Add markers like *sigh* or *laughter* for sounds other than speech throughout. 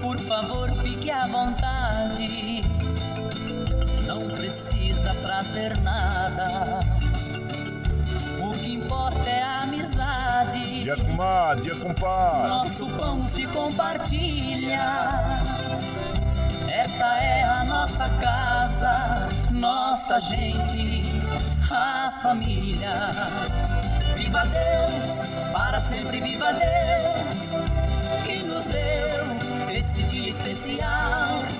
Por favor, fique à vontade. Não precisa trazer nada. O que importa é a amizade. Dia comadre, dia compadre. Nosso pão se compartilha. Esta é a nossa casa, nossa gente, a família. Viva Deus, para sempre viva Deus, deu esse dia especial.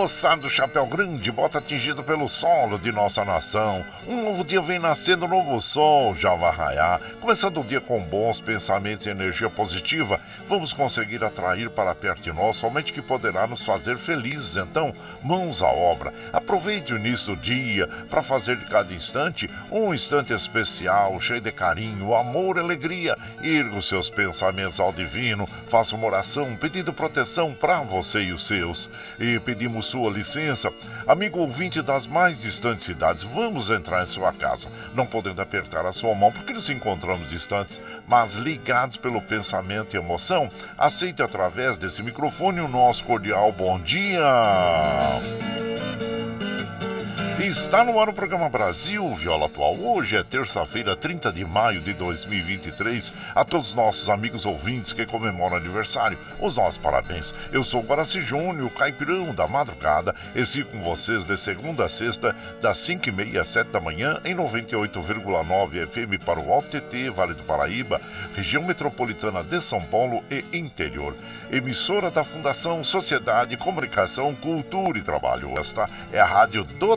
Moçada do chapéu grande, bota atingido pelo solo de nossa nação. Um novo dia vem nascendo, um novo sol já vai raiar. Começando o dia com bons pensamentos e energia positiva, vamos conseguir atrair para perto de nós somente que poderá nos fazer felizes. Então, mãos à obra. Aproveite o início do dia para fazer de cada instante um instante especial, cheio de carinho, amor e alegria. Erga os seus pensamentos ao divino, faça uma oração pedindo proteção para você e os seus e pedimos sua licença. Amigo ouvinte das mais distantes cidades, vamos entrar em sua casa, não podendo apertar a sua mão porque nos encontramos distantes, mas ligados pelo pensamento e emoção. Aceite através desse microfone o nosso cordial bom dia. Está no ar o programa Brasil Viola Atual. Hoje é terça-feira, 30 de maio de 2023. A todos os nossos amigos ouvintes que comemoram aniversário, os nossos parabéns. Eu sou Guaraci Júnior, o caipirão da madrugada, e sigo com vocês de segunda a sexta, das 5h30 às 7 da manhã, em 98,9 FM para o Alto TT, Vale do Paraíba, região metropolitana de São Paulo e interior. Emissora da Fundação Sociedade, Comunicação, Cultura e Trabalho. Esta é a Rádio do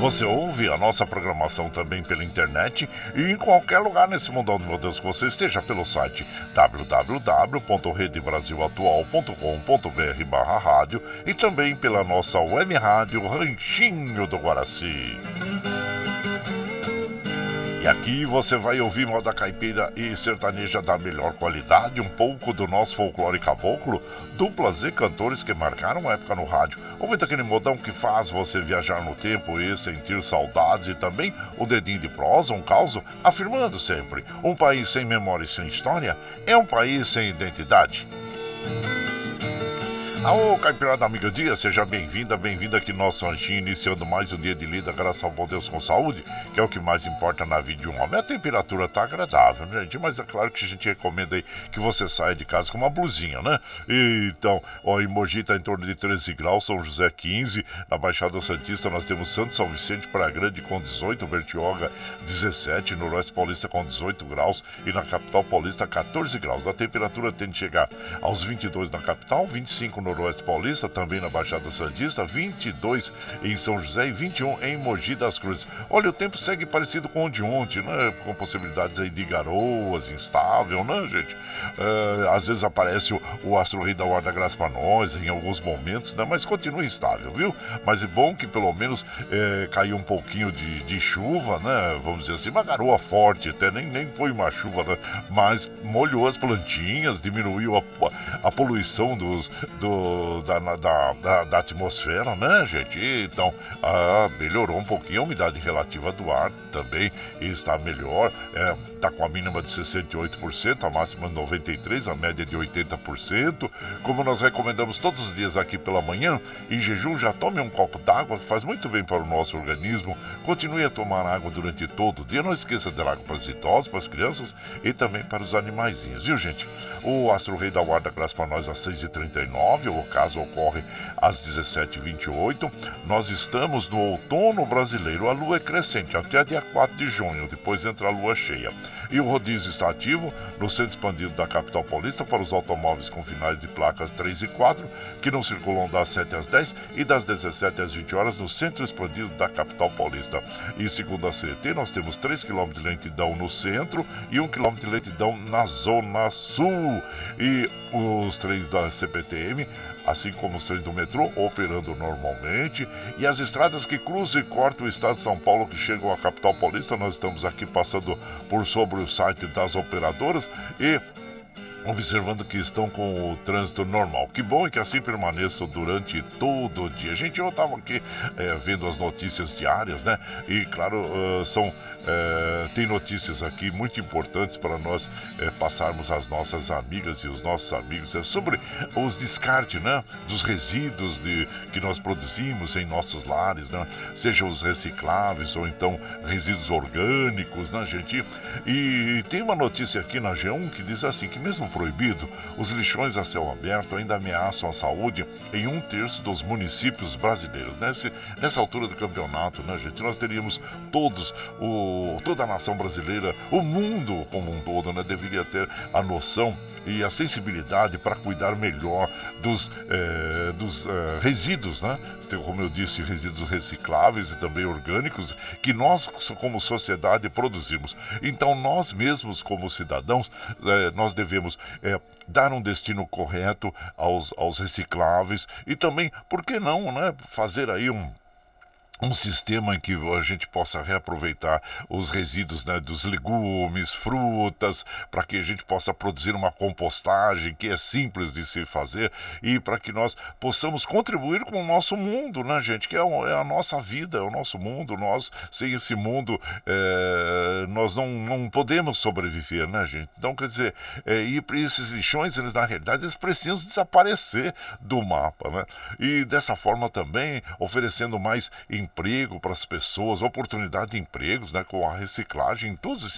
Você ouve a nossa programação também pela internet e em qualquer lugar nesse mundão do meu Deus que você esteja pelo site www.redebrasilatual.com.br barra rádio e também pela nossa web rádio Ranchinho do Guaraci. E aqui você vai ouvir moda caipira e sertaneja da melhor qualidade, um pouco do nosso folclore caboclo, duplas e cantores que marcaram época no rádio. Ouvindo aquele modão que faz você viajar no tempo e sentir saudades e também o dedinho de prosa, um caos, afirmando sempre: um país sem memória e sem história é um país sem identidade. Alô, Caipirada Amiga Dia, seja bem-vinda, bem-vinda aqui no nosso ranchinho, iniciando mais um dia de lida, graças ao bom Deus com saúde, que é o que mais importa na vida de um homem. A temperatura tá agradável, né, gente? Mas é claro que a gente recomenda aí que você saia de casa com uma blusinha, né? Então, ó, em Mogi tá em torno de 13 graus, São José 15, na Baixada Santista nós temos Santo São Vicente, Praia Grande com 18, Bertioga 17, Noroeste Paulista com 18 graus e na capital paulista 14 graus. A temperatura tende a chegar aos 22 na capital, 25 no Noroeste Paulista, também na Baixada Santista, 22 em São José e 21 em Mogi das Cruzes. Olha, o tempo segue parecido com o de ontem, né? Com possibilidades aí de garoas, instável, né, gente? Uh, às vezes aparece o, o Astro Rei da Guarda Graça para nós em alguns momentos, né? Mas continua instável, viu? Mas é bom que pelo menos é, caiu um pouquinho de, de chuva, né? Vamos dizer assim, uma garoa forte, até nem, nem foi uma chuva, né? Mas molhou as plantinhas, diminuiu a, a poluição dos, do, da, da, da, da, atmosfera, né, gente? Então, ah, melhorou um pouquinho a umidade relativa do ar também está melhor. É, está com a mínima de 68%, a máxima de 93%, a média de 80%. Como nós recomendamos todos os dias aqui pela manhã, em jejum, já tome um copo d'água, que faz muito bem para o nosso organismo. Continue a tomar água durante todo o dia. Não esqueça de água para os idosos, para as crianças e também para os animaizinhos, viu, gente? O Astro Rei da Guarda traz para nós às 6h39, o caso ocorre às 17h28. Nós estamos no outono brasileiro, a lua é crescente até dia 4 de junho, depois entra a lua cheia. E o rodízio está ativo no centro expandido da capital paulista para os automóveis com finais de placas 3 e 4, que não circulam das 7 às 10 e das 17 às 20 horas no centro expandido da capital paulista. E segundo a CET, nós temos 3 km de lentidão no centro e 1 km de lentidão na zona sul. E os trens da CPTM assim como os trens do metrô operando normalmente, e as estradas que cruzam e cortam o estado de São Paulo que chegam à capital paulista. Nós estamos aqui passando por sobre o site das operadoras e observando que estão com o trânsito normal. Que bom e que assim permaneçam durante todo o dia. Gente, eu estava aqui é, vendo as notícias diárias, né? E claro, uh, são é, tem notícias aqui muito importantes para nós é, passarmos às nossas amigas e os nossos amigos é, sobre os descartes né, dos resíduos de, que nós produzimos em nossos lares, né, seja os recicláveis ou então resíduos orgânicos, né, gente? E tem uma notícia aqui na G1 que diz assim: que mesmo proibido, os lixões a céu aberto ainda ameaçam a saúde em um terço dos municípios brasileiros. Nesse, nessa altura do campeonato, né, gente? Nós teríamos todos os toda a nação brasileira, o mundo como um todo, né, deveria ter a noção e a sensibilidade para cuidar melhor dos, eh, dos eh, resíduos, né? Como eu disse, resíduos recicláveis e também orgânicos que nós, como sociedade, produzimos. Então, nós mesmos, como cidadãos, eh, nós devemos dar um destino correto aos, aos recicláveis e também, por que não, né? Fazer aí um um sistema em que a gente possa reaproveitar os resíduos né, dos legumes, frutas, para que a gente possa produzir uma compostagem que é simples de se fazer e para que nós possamos contribuir com o nosso mundo, né, gente? Que é, é a nossa vida, é o nosso mundo. Nós, sem esse mundo, é, nós não, não podemos sobreviver, né, gente? Então, quer dizer, é, e esses lixões, eles na realidade, eles precisam desaparecer do mapa, né? E dessa forma também oferecendo mais para as pessoas, oportunidade de empregos, né, com a reciclagem, em todos os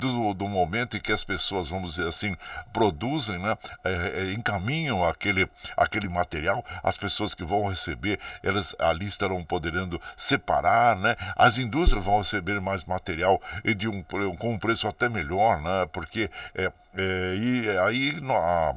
do, do momento em que as pessoas, vamos dizer assim, produzem, né, é, é, encaminham aquele, aquele material, as pessoas que vão receber, elas ali estarão podendo separar, né, as indústrias vão receber mais material e de um, com um preço até melhor, né, porque é, é, e aí a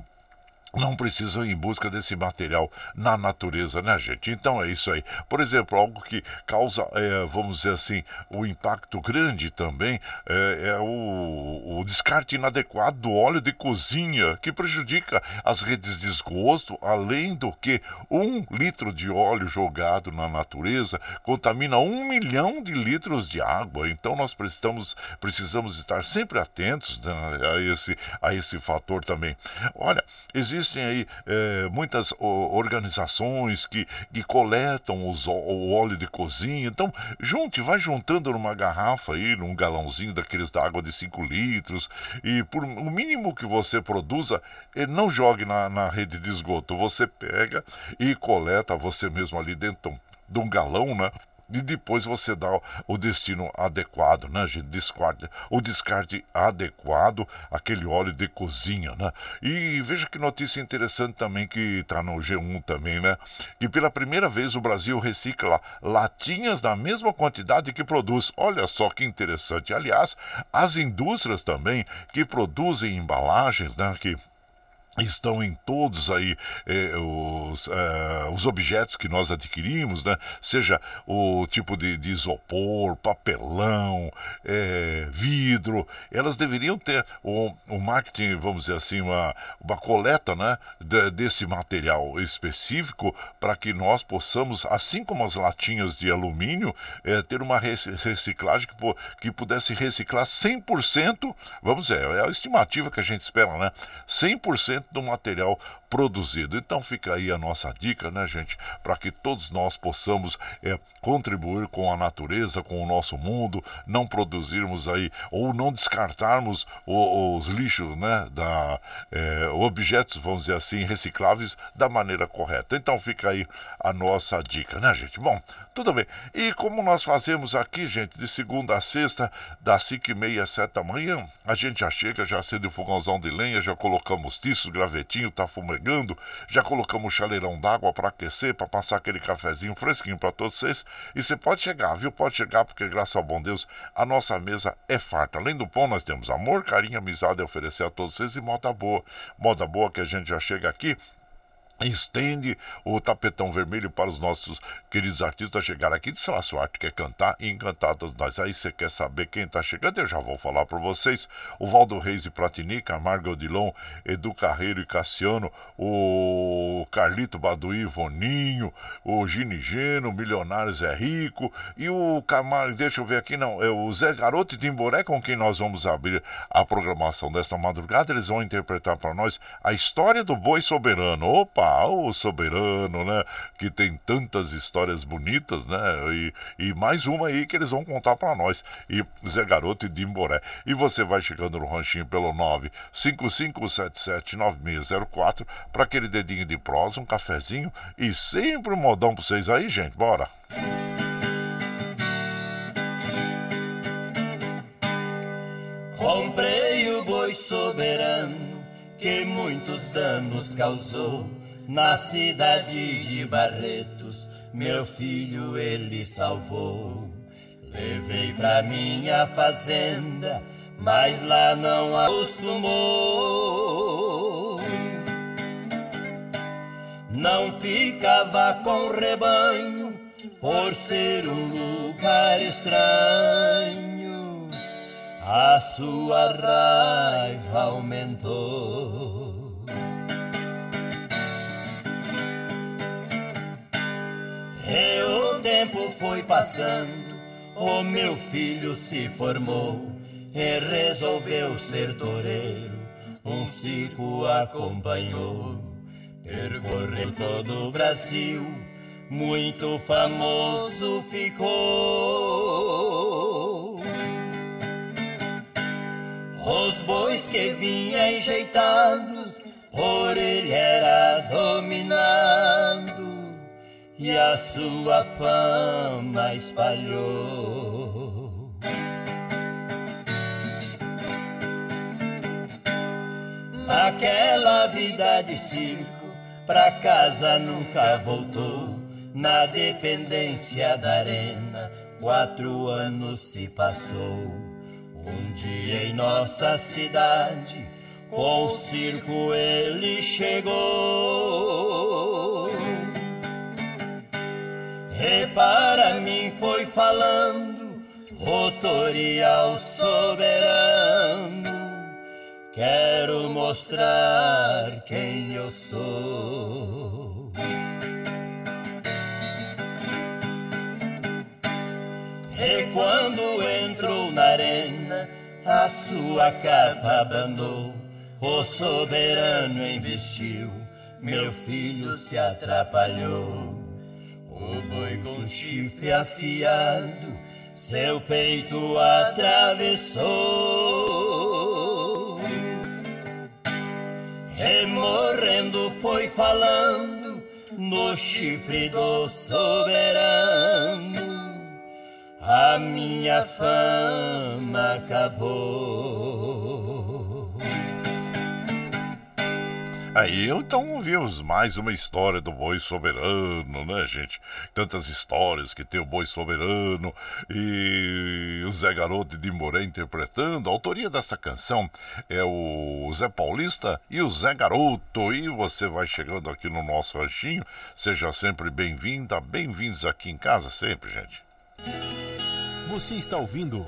não precisam ir em busca desse material na natureza, né, gente? Então é isso aí. Por exemplo, algo que causa, é, vamos dizer assim, o um impacto grande também é, é o, o, descarte inadequado do óleo de cozinha, que prejudica as redes de esgoto, além do que um litro de óleo jogado na natureza contamina um milhão de litros de água. Então nós precisamos, precisamos estar sempre atentos né, a, esse, a esse fator também. Olha, existe existem aí é, muitas organizações que, que coletam os, o óleo de cozinha. Então, junte, vai juntando numa garrafa aí, num galãozinho daqueles da água de 5 litros. E por o mínimo que você produza, não jogue na, na rede de esgoto. Você pega e coleta você mesmo ali dentro de um galão, né? E depois você dá o destino adequado, né, gente? Descarte, o descarte adequado, aquele óleo de cozinha, né? E veja que notícia interessante também que está no G1 também, né? Que pela primeira vez o Brasil recicla latinhas da mesma quantidade que produz. Olha só que interessante. Aliás, as indústrias também que produzem embalagens, né? Que estão em todos aí eh, os, eh, os objetos que nós adquirimos, né? seja o tipo de, de isopor, papelão, eh, vidro, elas deveriam ter o, o marketing, vamos dizer assim, uma, uma coleta né? De, desse material específico para que nós possamos, assim como as latinhas de alumínio, ter uma reciclagem que, que pudesse reciclar 100%, vamos dizer, é a estimativa que a gente espera, né? 100% do material produzido. Então fica aí a nossa dica, né, gente, para que todos nós possamos é, contribuir com a natureza, com o nosso mundo, não produzirmos aí ou não descartarmos o, os lixos, né, da é, objetos, vamos dizer assim, recicláveis da maneira correta. Então fica aí a nossa dica, né, gente? Bom, tudo bem. E como nós fazemos aqui, gente, de segunda a sexta, das 5 e meia às 7 da manhã, a gente já chega, já acende o fogãozão de lenha, já colocamos tiços, gravetinho, tá fumegando, já colocamos chaleirão d'água para aquecer, para passar aquele cafezinho fresquinho para todos vocês. E você pode chegar, viu? Pode chegar, porque graças ao bom Deus, a nossa mesa é farta. Além do pão, nós temos amor, carinho, amizade a oferecer a todos vocês e moda boa. Moda boa que a gente já chega aqui estende o tapetão vermelho para os nossos queridos artistas chegar aqui de sua arte quer cantar e encantar todos nós. Aí você quer saber quem está chegando? Eu já vou falar para vocês. O Valdo Reis e Pratini, Camargo Odilon, Edu Carreiro e Cassiano, o Carlito Baduí, Voninho, o Gini Geno, Milionários é Rico e o Camargo, deixa eu ver aqui, não, é o Zé Garoto e Timboré com quem nós vamos abrir a programação desta madrugada. Eles vão interpretar para nós a história do boi soberano. Opa! O soberano, né? Que tem tantas histórias bonitas, né? E, e mais uma aí que eles vão contar para nós. E Zé Garoto e Dimboré. E você vai chegando no ranchinho pelo 955779604 para aquele dedinho de prosa, um cafezinho e sempre um modão para vocês aí, gente. Bora! Comprei o boi soberano que muitos danos causou na cidade de Barretos, meu filho ele salvou. Levei pra minha fazenda, mas lá não acostumou. Não ficava com rebanho, por ser um lugar estranho. A sua raiva aumentou. E o tempo foi passando, o meu filho se formou e resolveu ser toureiro. Um circo acompanhou, percorreu todo o Brasil, muito famoso ficou. Os bois que vinha enjeitados, por ele era dominado e a sua fama espalhou. Naquela vida de circo, pra casa nunca voltou. Na dependência da arena, quatro anos se passou. Um dia em nossa cidade, com o circo ele chegou. E para mim foi falando, rotorial soberano. Quero mostrar quem eu sou. E quando entrou na arena, a sua capa abanou. O soberano investiu, meu filho se atrapalhou. O boi com chifre afiado seu peito atravessou. E morrendo foi falando no chifre do soberano. A minha fama acabou. Aí então ouvimos mais uma história do boi soberano, né, gente? Tantas histórias que tem o boi soberano e o Zé Garoto de Moré interpretando. A autoria dessa canção é o Zé Paulista e o Zé Garoto. E você vai chegando aqui no nosso ranchinho. Seja sempre bem-vinda, bem-vindos aqui em casa sempre, gente. Você está ouvindo.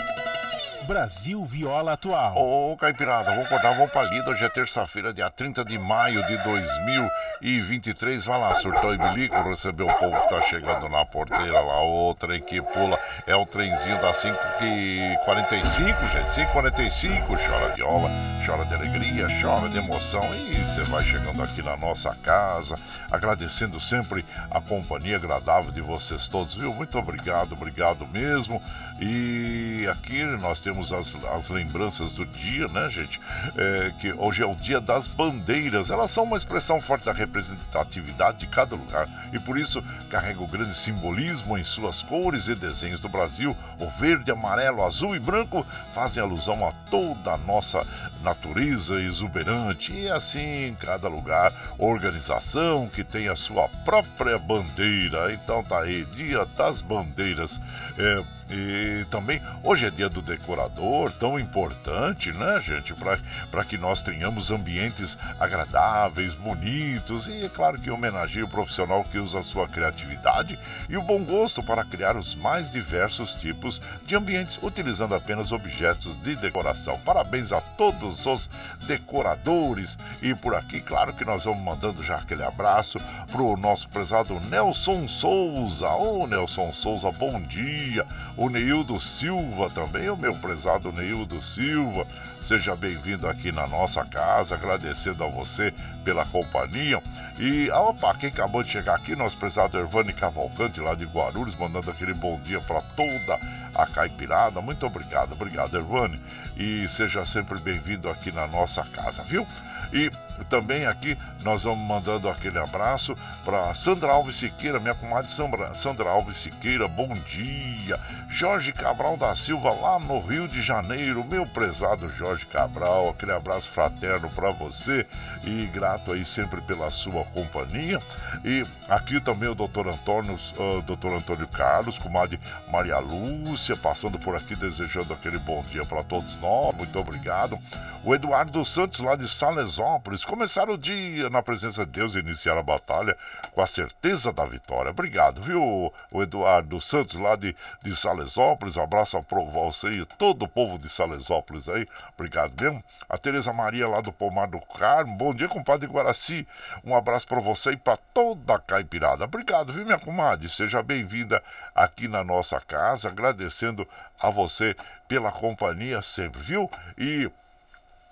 Brasil Viola Atual. Ô, Caipirada, vamos cortar, vamos pra lida. Hoje é terça-feira, dia 30 de maio de 2023. Vai lá, surtou e bilico, recebeu o povo que tá chegando na porteira lá. O trem que pula é o trenzinho da 5h45, gente. 5h45, chora viola, chora de alegria, chora de emoção. E você vai chegando aqui na nossa casa, agradecendo sempre a companhia agradável de vocês todos, viu? Muito obrigado, obrigado mesmo. E aqui nós temos as, as lembranças do dia, né, gente? É, que hoje é o dia das bandeiras. Elas são uma expressão forte da representatividade de cada lugar e por isso carregam grande simbolismo em suas cores e desenhos do Brasil. O verde, amarelo, azul e branco fazem alusão a toda a nossa natureza exuberante e assim cada lugar, organização que tem a sua própria bandeira. Então tá aí, dia das bandeiras. É, e também hoje é dia do decorador, tão importante, né, gente? Para que nós tenhamos ambientes agradáveis, bonitos e, é claro, que homenageie o profissional que usa a sua criatividade e o bom gosto para criar os mais diversos tipos de ambientes utilizando apenas objetos de decoração. Parabéns a todos os decoradores e por aqui, claro que nós vamos mandando já aquele abraço pro nosso prezado Nelson Souza. Ô, Nelson Souza, bom dia o Neildo Silva também, o meu prezado Neildo Silva. Seja bem-vindo aqui na nossa casa, agradecendo a você pela companhia. E, opa, quem acabou de chegar aqui, nosso prezado Ervani Cavalcante, lá de Guarulhos, mandando aquele bom dia para toda a caipirada. Muito obrigado, obrigado, Ervani. E seja sempre bem-vindo aqui na nossa casa, viu? E também aqui nós vamos mandando aquele abraço para Sandra Alves Siqueira, minha comadre Sandra, Sandra Alves Siqueira, bom dia. Jorge Cabral da Silva, lá no Rio de Janeiro, meu prezado Jorge Cabral, aquele abraço fraterno para você e grato aí sempre pela sua companhia. E aqui também o doutor Antônio, uh, doutor Antônio Carlos, comadre Maria Lúcia, passando por aqui desejando aquele bom dia para todos nós, muito obrigado. O Eduardo Santos, lá de Salesópolis, começar o dia na presença de Deus e iniciar a batalha com a certeza da vitória. Obrigado, viu, o Eduardo Santos, lá de, de Salesópolis. Um abraço para você e todo o povo de Salesópolis aí. Obrigado mesmo. A Tereza Maria, lá do Pomar do Carmo. Bom dia, compadre Guaraci. Um abraço para você e para toda a caipirada. Obrigado, viu, minha comadre? Seja bem-vinda aqui na nossa casa. Agradecendo a você pela companhia sempre, viu? E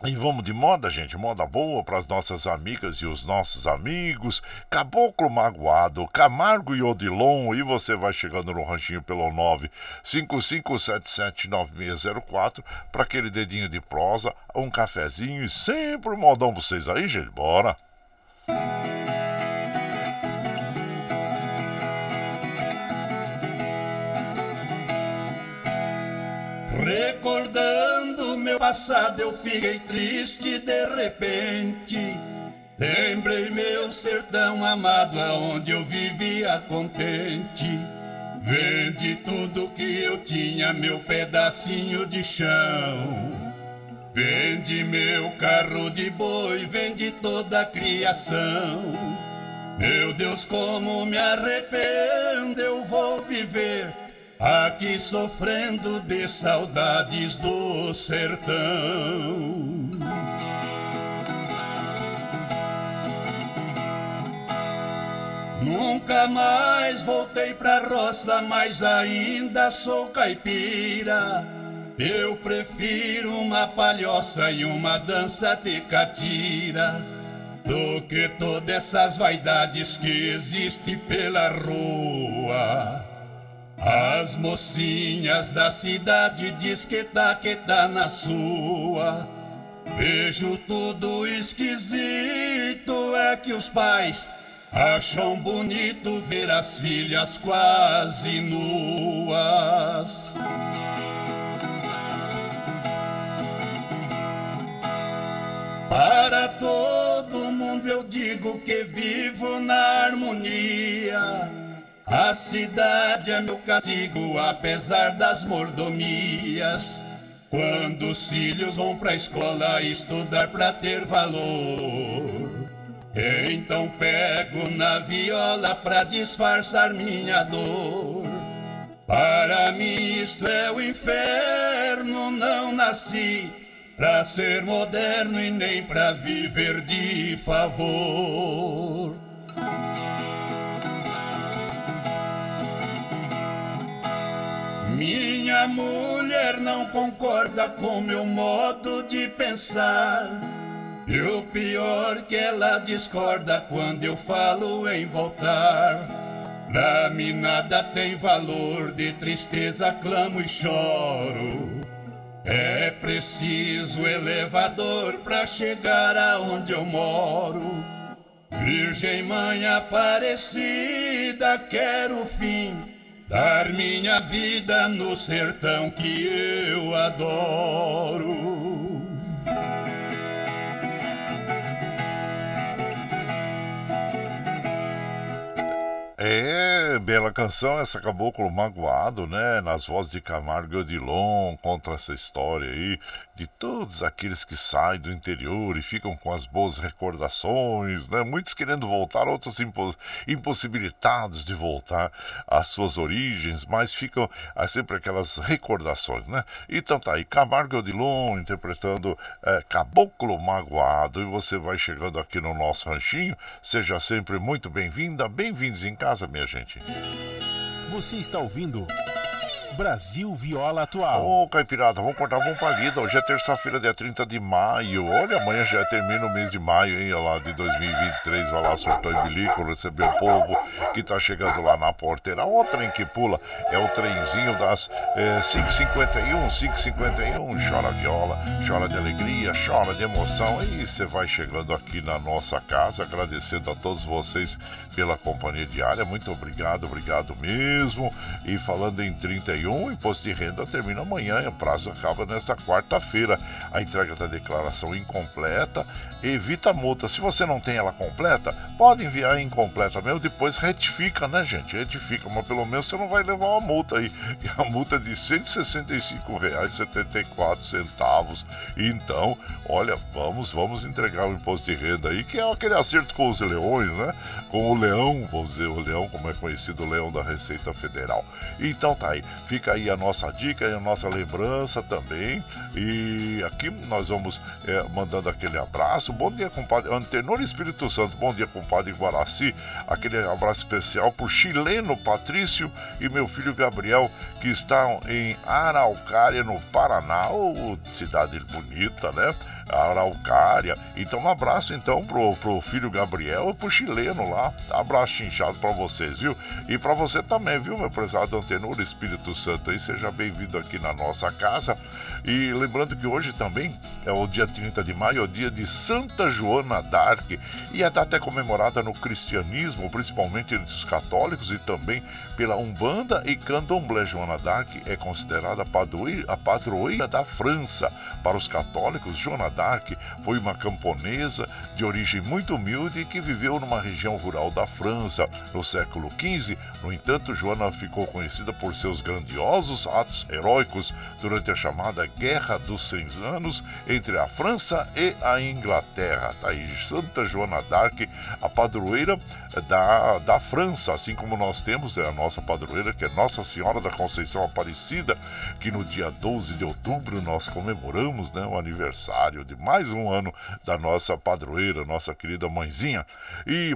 e vamos de moda, gente, moda boa para as nossas amigas e os nossos amigos. Caboclo Magoado, Camargo e Odilon. E você vai chegando no ranchinho pelo 955779604 para aquele dedinho de prosa, um cafezinho e sempre um modão para vocês aí, gente. Bora! Recordando meu passado, eu fiquei triste de repente. Lembrei meu sertão amado, aonde eu vivia contente. Vendi tudo que eu tinha, meu pedacinho de chão. Vendi meu carro de boi, vendi toda a criação. Meu Deus, como me arrependo, eu vou viver aqui sofrendo de saudades do sertão. Nunca mais voltei pra roça, mas ainda sou caipira. Eu prefiro uma palhoça e uma dança de catira do que todas essas vaidades que existem pela rua. As mocinhas da cidade diz que tá que tá na sua. Vejo tudo esquisito, é que os pais acham bonito ver as filhas quase nuas. Para todo mundo eu digo que vivo na harmonia. A cidade é meu castigo, apesar das mordomias. Quando os filhos vão pra escola estudar pra ter valor. Então pego na viola pra disfarçar minha dor. Para mim isto é o inferno não nasci. Pra ser moderno e nem pra viver de favor. Minha mulher não concorda com meu modo de pensar. E o pior que ela discorda quando eu falo em voltar. Pra mim nada tem valor, de tristeza clamo e choro. É preciso elevador pra chegar aonde eu moro. Virgem Mãe Aparecida, quero fim dar minha vida no sertão que eu adoro. É, bela canção essa Caboclo Magoado, né? Nas vozes de Camargo Odilon, conta essa história aí de todos aqueles que saem do interior e ficam com as boas recordações, né? Muitos querendo voltar, outros impossibilitados de voltar às suas origens, mas ficam sempre aquelas recordações, né? Então tá aí, Camargo Odilon interpretando é, Caboclo Magoado e você vai chegando aqui no nosso ranchinho, seja sempre muito bem-vinda, bem-vindos em casa, minha gente. Você está ouvindo Brasil Viola Atual. Ô, oh, Caipirada, vamos cortar uma palida. Hoje é terça-feira, dia 30 de maio. Olha, amanhã já termina o mês de maio, hein? Olha lá, de 2023. Vai lá, sortou em bilico, recebeu o povo que tá chegando lá na porteira. O trem que pula é o trenzinho das é, 5h51, 5h51. Chora viola, chora de alegria, chora de emoção. E você vai chegando aqui na nossa casa, agradecendo a todos vocês pela companhia diária. Muito obrigado, obrigado mesmo. E falando em 31, o imposto de renda termina amanhã e o prazo acaba nesta quarta-feira. A entrega da declaração incompleta evita multa. Se você não tem ela completa, pode enviar incompleta mesmo, depois retifica, né, gente? Retifica, mas pelo menos você não vai levar uma multa aí. E a multa é de R$ 165,74. Então, olha, vamos, vamos entregar o imposto de renda aí, que é aquele acerto com os leões, né? Com o leão, vamos dizer, o leão, como é conhecido, o leão da Receita Federal. Então tá aí, fica aí a nossa dica e a nossa lembrança também. E aqui nós vamos é, mandando aquele abraço. Bom dia, compadre Antenor Espírito Santo. Bom dia, compadre Guaraci. Aquele abraço especial pro chileno Patrício e meu filho Gabriel, que estão em Araucária, no Paraná. Oh, cidade bonita, né? Araucária. Então um abraço então pro, pro filho Gabriel e pro chileno lá. Abraço inchado para vocês, viu? E para você também, viu, meu prezado Antenor Espírito Santo aí, seja bem-vindo aqui na nossa casa. E lembrando que hoje também é o dia 30 de maio, é o dia de Santa Joana d'Arc, e a data é comemorada no cristianismo, principalmente entre os católicos e também pela Umbanda e Candomblé. Joana d'Arc é considerada a padroeira da França. Para os católicos, Joana d'Arc foi uma camponesa de origem muito humilde que viveu numa região rural da França. No século XV, no entanto, Joana ficou conhecida por seus grandiosos atos heróicos durante a chamada Guerra dos Cem Anos entre a França e a Inglaterra. Tá aí Santa Joana d'Arc, a padroeira da, da França, assim como nós temos é a nossa padroeira, que é Nossa Senhora da Conceição Aparecida, que no dia 12 de outubro nós comemoramos né, o aniversário de mais um ano da nossa padroeira, nossa querida mãezinha. E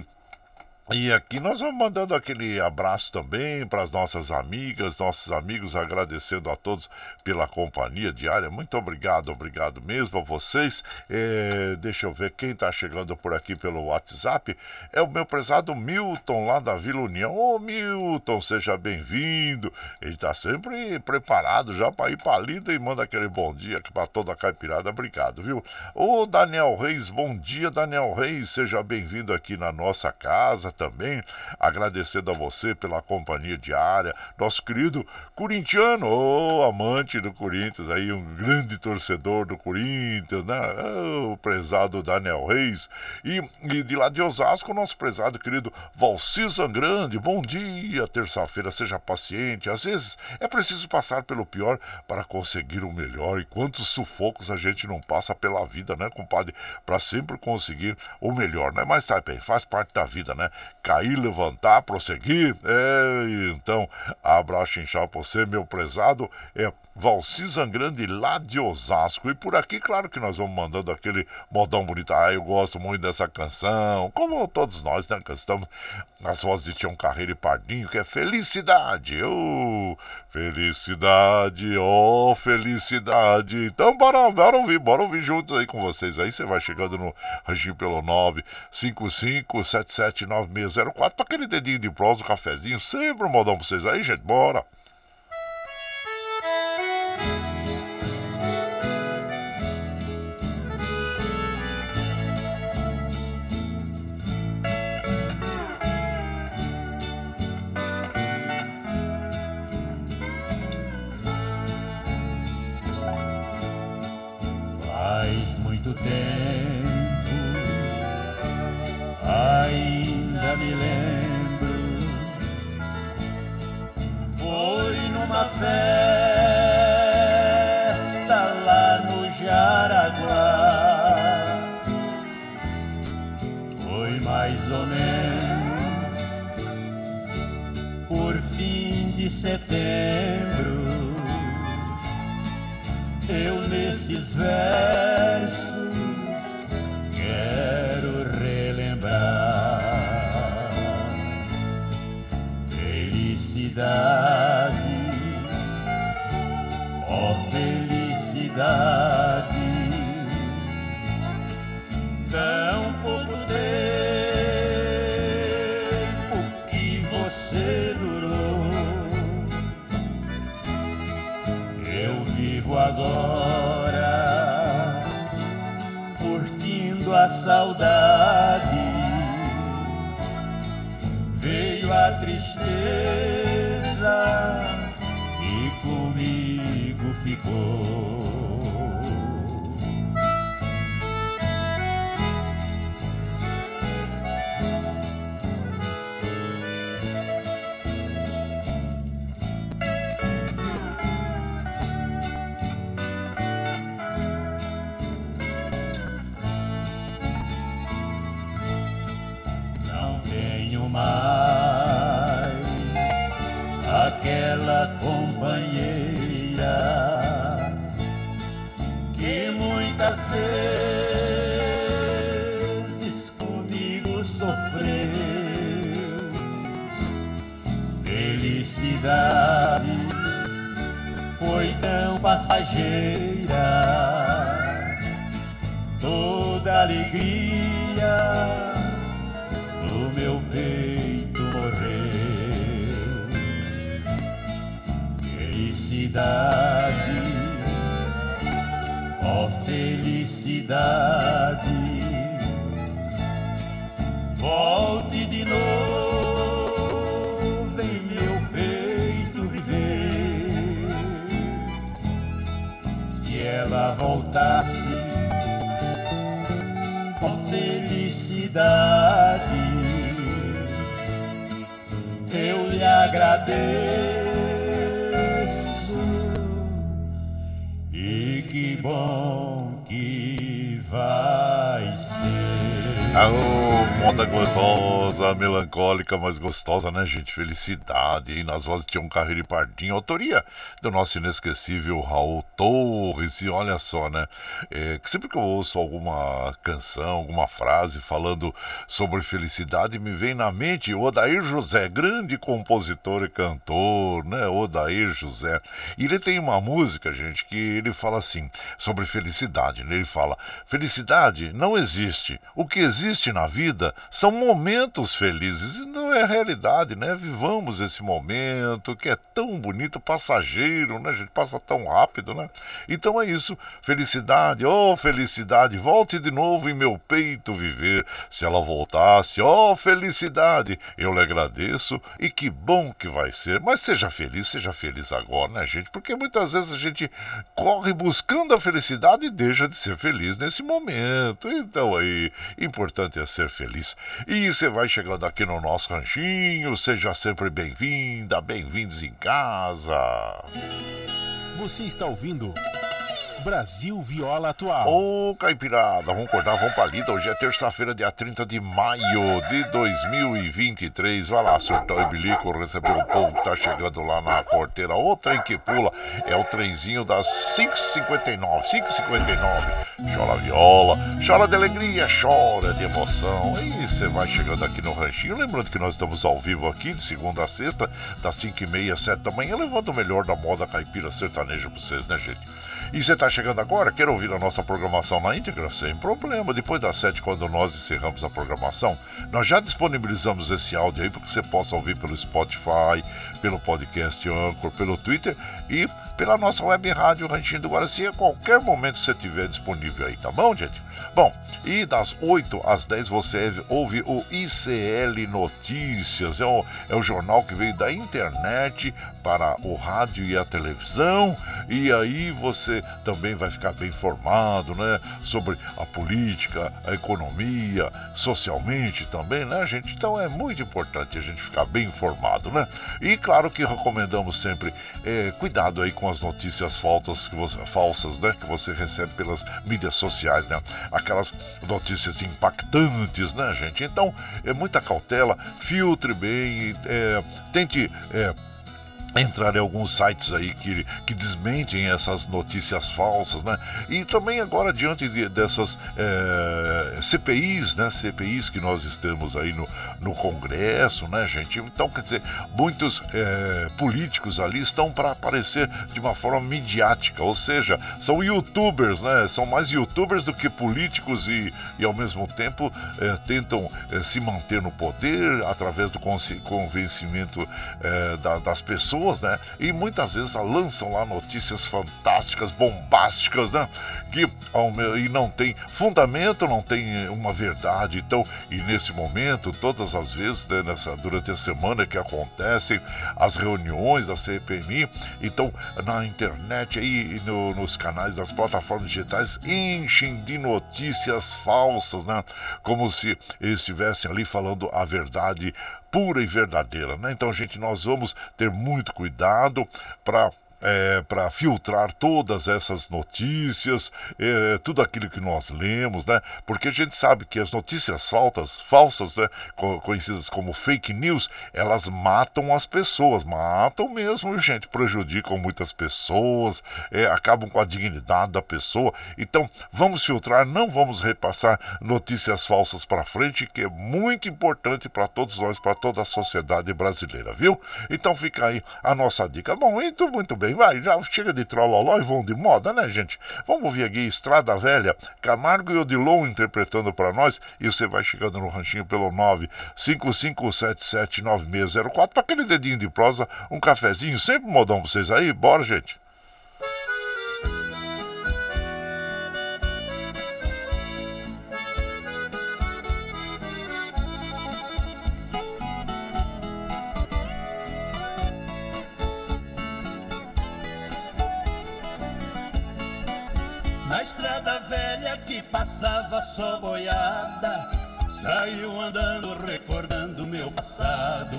e aqui nós vamos mandando aquele abraço também para as nossas amigas, nossos amigos, agradecendo a todos pela companhia diária. Muito obrigado, obrigado mesmo a vocês. É, deixa eu ver quem está chegando por aqui pelo WhatsApp. É o meu prezado Milton, lá da Vila União. Ô Milton, seja bem-vindo. Ele está sempre preparado já para ir para a lida e manda aquele bom dia para toda a caipirada. Obrigado, viu? Ô Daniel Reis, bom dia, Daniel Reis. Seja bem-vindo aqui na nossa casa também, agradecendo a você pela companhia diária, nosso querido corintiano, oh, amante do Corinthians, aí um grande torcedor do Corinthians, né? Oh, o prezado Daniel Reis. E, e de lá de Osasco, nosso prezado querido Valci Grande, bom dia, terça-feira, seja paciente. Às vezes é preciso passar pelo pior para conseguir o melhor. E quantos sufocos a gente não passa pela vida, né, compadre? Para sempre conseguir o melhor, né? Mas tá bem, faz parte da vida, né? Cair, levantar, prosseguir. É, então, abraço inchado pra você, meu prezado. É Valci Zangrande lá de Osasco. E por aqui, claro que nós vamos mandando aquele modão bonito. Ah, eu gosto muito dessa canção. Como todos nós, né? Cantamos nas vozes de Tião Carreiro e Pardinho, que é Felicidade. Oh, felicidade, oh, felicidade. Então, bora, bora ouvir, bora ouvir junto aí com vocês. Aí você vai chegando no ranchinho pelo 955779604 para aquele dedinho de prosa, um cafezinho. Sempre um modão pra vocês aí, gente. Bora. Eu nesses versos quero relembrar. Felicidade, saudade. Veio a tristeza e comigo ficou. Vezes comigo sofreu. Felicidade foi tão passageira, toda alegria no meu peito morreu. Felicidade, felicidade, volte de novo em meu peito viver. Se ela voltasse, ó felicidade, eu lhe agradeço. E que bom Alô, moda gostosa, melancólica, mas gostosa, né, gente? Felicidade, hein? Nas vozes de Tião Carreiro e Pardinho, autoria do nosso inesquecível Raul Torres. E olha só, né? É, sempre que eu ouço alguma canção, alguma frase falando sobre felicidade, me vem na mente Odair José, grande compositor e cantor, né? Odair José. E ele tem uma música, gente, que ele fala assim, sobre felicidade, né? Ele fala: felicidade não existe. O que existe na vida são momentos felizes e não é realidade, né? Vivamos esse momento que é tão bonito, passageiro, né? A gente passa tão rápido, né? Então é isso. Felicidade, oh felicidade, volte de novo em meu peito viver. Se ela voltasse, oh felicidade, eu lhe agradeço e que bom que vai ser. Mas seja feliz, seja feliz agora, né, gente? Porque muitas vezes a gente corre buscando a felicidade e deixa de ser feliz nesse momento. Então aí, importante é ser feliz. E você vai chegando aqui no nosso ranchinho, seja sempre bem-vinda, bem-vindos em casa. Você está ouvindo Brasil Viola Atual. Ô, Caipirada, vamos acordar, vamos pra lida. Hoje é terça-feira, dia 30 de maio de 2023. Vai lá, surtão e bilico, receber o povo que tá chegando lá na porteira. O trem que pula é o trenzinho das 5h59. 5h59. Chora viola, chora de alegria, chora de emoção. E você vai chegando aqui no Ranchinho. Lembrando que nós estamos ao vivo aqui, de segunda a sexta, das 5h30 às 7 da manhã, levando o melhor da moda caipira sertaneja pra vocês, né, gente? E você está chegando agora, quer ouvir a nossa programação na íntegra? Sem problema. Depois das sete, quando nós encerramos a programação, nós já disponibilizamos esse áudio aí para que você possa ouvir pelo Spotify, pelo podcast Anchor, pelo Twitter e pela nossa web rádio Ranchinho do Guaraci a qualquer momento que você tiver disponível aí, tá bom, gente? Bom, e das 8 às 10 você ouve o ICL Notícias. É o, é o jornal que veio da internet para o rádio e a televisão. E aí você também vai ficar bem informado, né? Sobre a política, a economia, socialmente também, né, gente? Então é muito importante a gente ficar bem informado, né? E claro que recomendamos sempre é, cuidado aí com as notícias falsas que você, falsas, né? Que você recebe pelas mídias sociais, né? Aquelas notícias impactantes, né, gente? Então, é muita cautela, filtre bem, é, tente. É, entrar em alguns sites aí que, que desmentem essas notícias falsas, né? E também agora diante de, dessas é, CPIs, né? CPIs que nós estamos aí no, no Congresso, né, gente? Então, quer dizer, muitos é, políticos ali estão para aparecer de uma forma midiática, ou seja, são youtubers, né? São mais youtubers do que políticos e, e ao mesmo tempo é, tentam se manter no poder através do convencimento da, das pessoas pessoas, né? E muitas vezes lançam lá notícias fantásticas, bombásticas, né? Que e não tem fundamento, não tem uma verdade. Então, e nesse momento, todas as vezes, né, nessa, durante a semana que acontecem as reuniões da CPMI, então na internet aí, no, nos canais das plataformas digitais, enchem de notícias falsas, né? Como se estivessem ali falando a verdade pura e verdadeira, né? Então, gente, nós vamos ter muito cuidado para é, para filtrar todas essas notícias, é, tudo aquilo que nós lemos, né? Porque a gente sabe que as notícias faltas, falsas, né? conhecidas como fake news, elas matam as pessoas, matam mesmo, gente, prejudicam muitas pessoas, é, acabam com a dignidade da pessoa. Então, vamos filtrar, não vamos repassar notícias falsas para frente, que é muito importante para todos nós, para toda a sociedade brasileira, viu? Então fica aí a nossa dica. Bom, então muito bem bem, vai, já chega de trololó e vão de moda, né, gente? Vamos ouvir aqui Estrada Velha, Camargo e Odilon interpretando para nós, e você vai chegando no ranchinho pelo 955779604 para aquele dedinho de prosa, um cafezinho, sempre modão pra vocês aí, bora, gente. Passava só boiada, saiu andando recordando meu passado,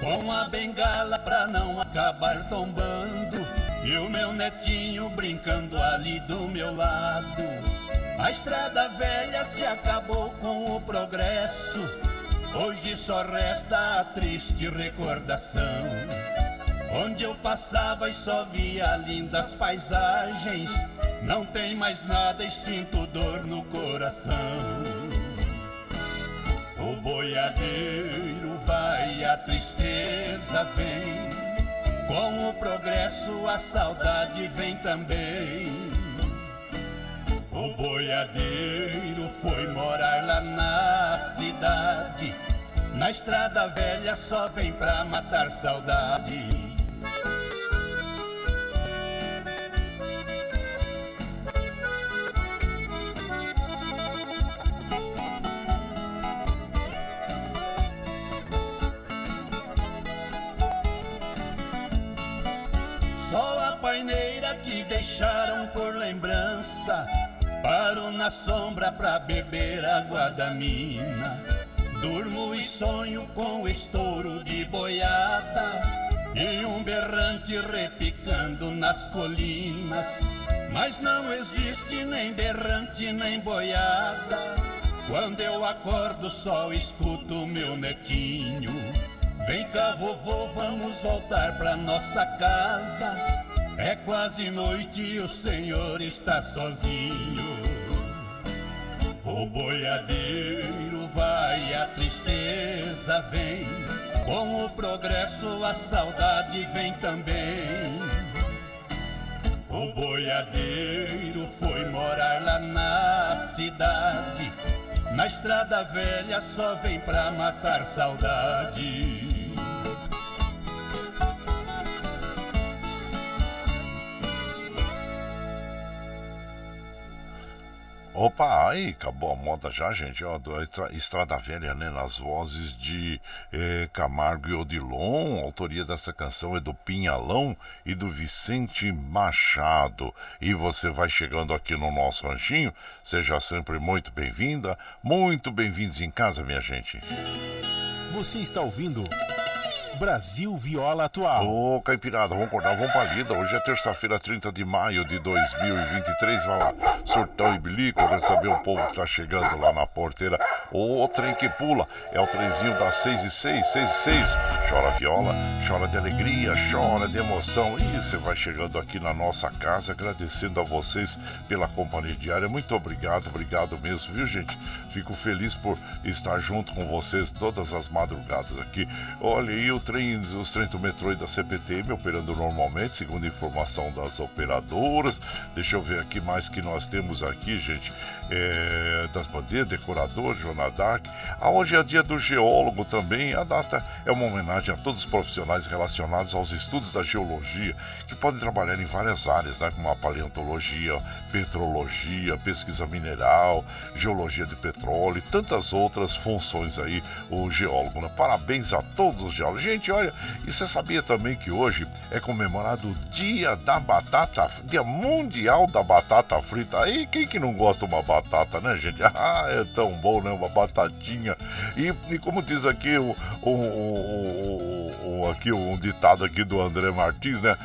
com a bengala pra não acabar tombando, e o meu netinho brincando ali do meu lado. A estrada velha se acabou com o progresso, hoje só resta a triste recordação. Onde eu passava e só via lindas paisagens não tem mais nada e sinto dor no coração. O boiadeiro vai, a tristeza vem. Com o progresso, a saudade vem também. O boiadeiro foi morar lá na cidade. Na estrada velha só vem pra matar saudade. Paineira que deixaram por lembrança. Paro na sombra pra beber água da mina. Durmo e sonho com estouro de boiada. E um berrante repicando nas colinas. Mas não existe nem berrante nem boiada. Quando eu acordo só escuto meu netinho. Vem cá, vovô, vamos voltar pra nossa casa. É quase noite e o senhor está sozinho. O boiadeiro vai, a tristeza vem. Com o progresso, a saudade vem também. O boiadeiro foi morar lá na cidade. Na estrada velha só vem pra matar saudade. Opa, aí acabou a moda já, gente. Estrada Velha, né? Nas vozes de eh, Camargo e Odilon. A autoria dessa canção é do Pinhalão e do Vicente Machado. E você vai chegando aqui no nosso ranchinho. Seja sempre muito bem-vinda. Muito bem-vindos em casa, minha gente. Você está ouvindo. Brasil Viola Atual. Ô, Caipirada, vamos acordar, vamos pra lida. Hoje é terça-feira, 30 de maio de 2023. Vai lá, surtão e bilico, receber o povo que tá chegando lá na porteira. O trem que pula é o trenzinho das 6 e 6, 6 e 6. Chora viola, chora de alegria, chora de emoção. E você vai chegando aqui na nossa casa, agradecendo a vocês pela companhia diária. Muito obrigado, obrigado mesmo, viu, gente? Fico feliz por estar junto com vocês todas as madrugadas aqui. Olha aí o trem, os trens do metrô e da CPTM operando normalmente, segundo informação das operadoras. Deixa eu ver aqui mais que nós temos aqui, gente é, das bandeiras, decorador, Joana Dark. Hoje é dia do geólogo também. A data é uma homenagem a todos os profissionais relacionados aos estudos da geologia, que podem trabalhar em várias áreas, né, como a paleontologia, petrologia, pesquisa mineral, geologia de petróleo e tantas outras funções aí, o geólogo. Né? Parabéns a todos os geólogos. Gente, olha, e você sabia também que hoje é comemorado o Dia da Batata, Dia Mundial da Batata Frita. Aí, quem que não gosta de uma batata? Batata, né, gente? *laughs* Ah, é tão bom, né? Uma batatinha. E, e como diz aqui o, o, o, o, aqui um ditado aqui do André Martins, né?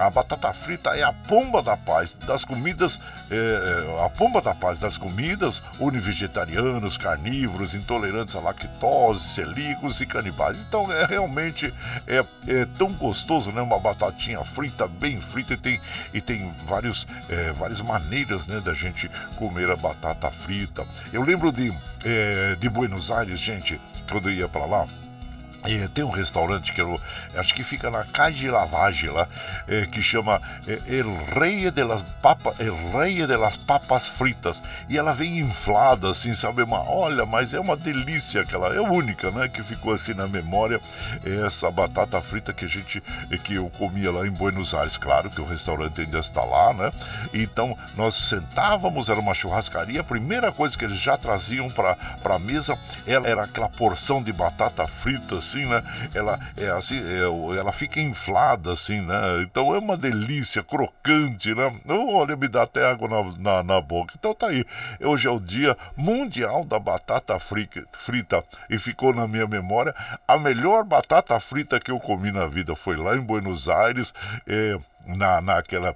A batata frita é a pomba da paz das comidas, é, é a pomba da paz das comidas, univegetarianos, carnívoros, intolerantes à lactose, celíacos e canibais. Então é realmente é, é tão gostoso, né? Uma batatinha frita, bem frita e tem, e tem vários, é, várias maneiras, né, da gente comer a batata frita. Eu lembro de, é, de Buenos Aires, gente, quando eu ia para lá. É, tem um restaurante que eu acho que fica na de Lavagem lá, é, que chama é, El Rei de las Papas, El Rei de las Papas Fritas. E ela vem inflada assim, sabe? Uma, olha, mas é uma delícia aquela, é única, né? Que ficou assim na memória essa batata frita que a gente, que eu comia lá em Buenos Aires. Claro que o restaurante ainda está lá, né? Então nós sentávamos, era uma churrascaria. A primeira coisa que eles já traziam para a mesa era, era aquela porção de batata frita assim, né? Ela é assim, é, ela fica inflada assim, né? Então é uma delícia, crocante, né? Olha, me dá até água na, na, na boca. Então tá aí. Hoje é o dia mundial da batata frita e ficou na minha memória a melhor batata frita que eu comi na vida foi lá em Buenos Aires, é, na, naquela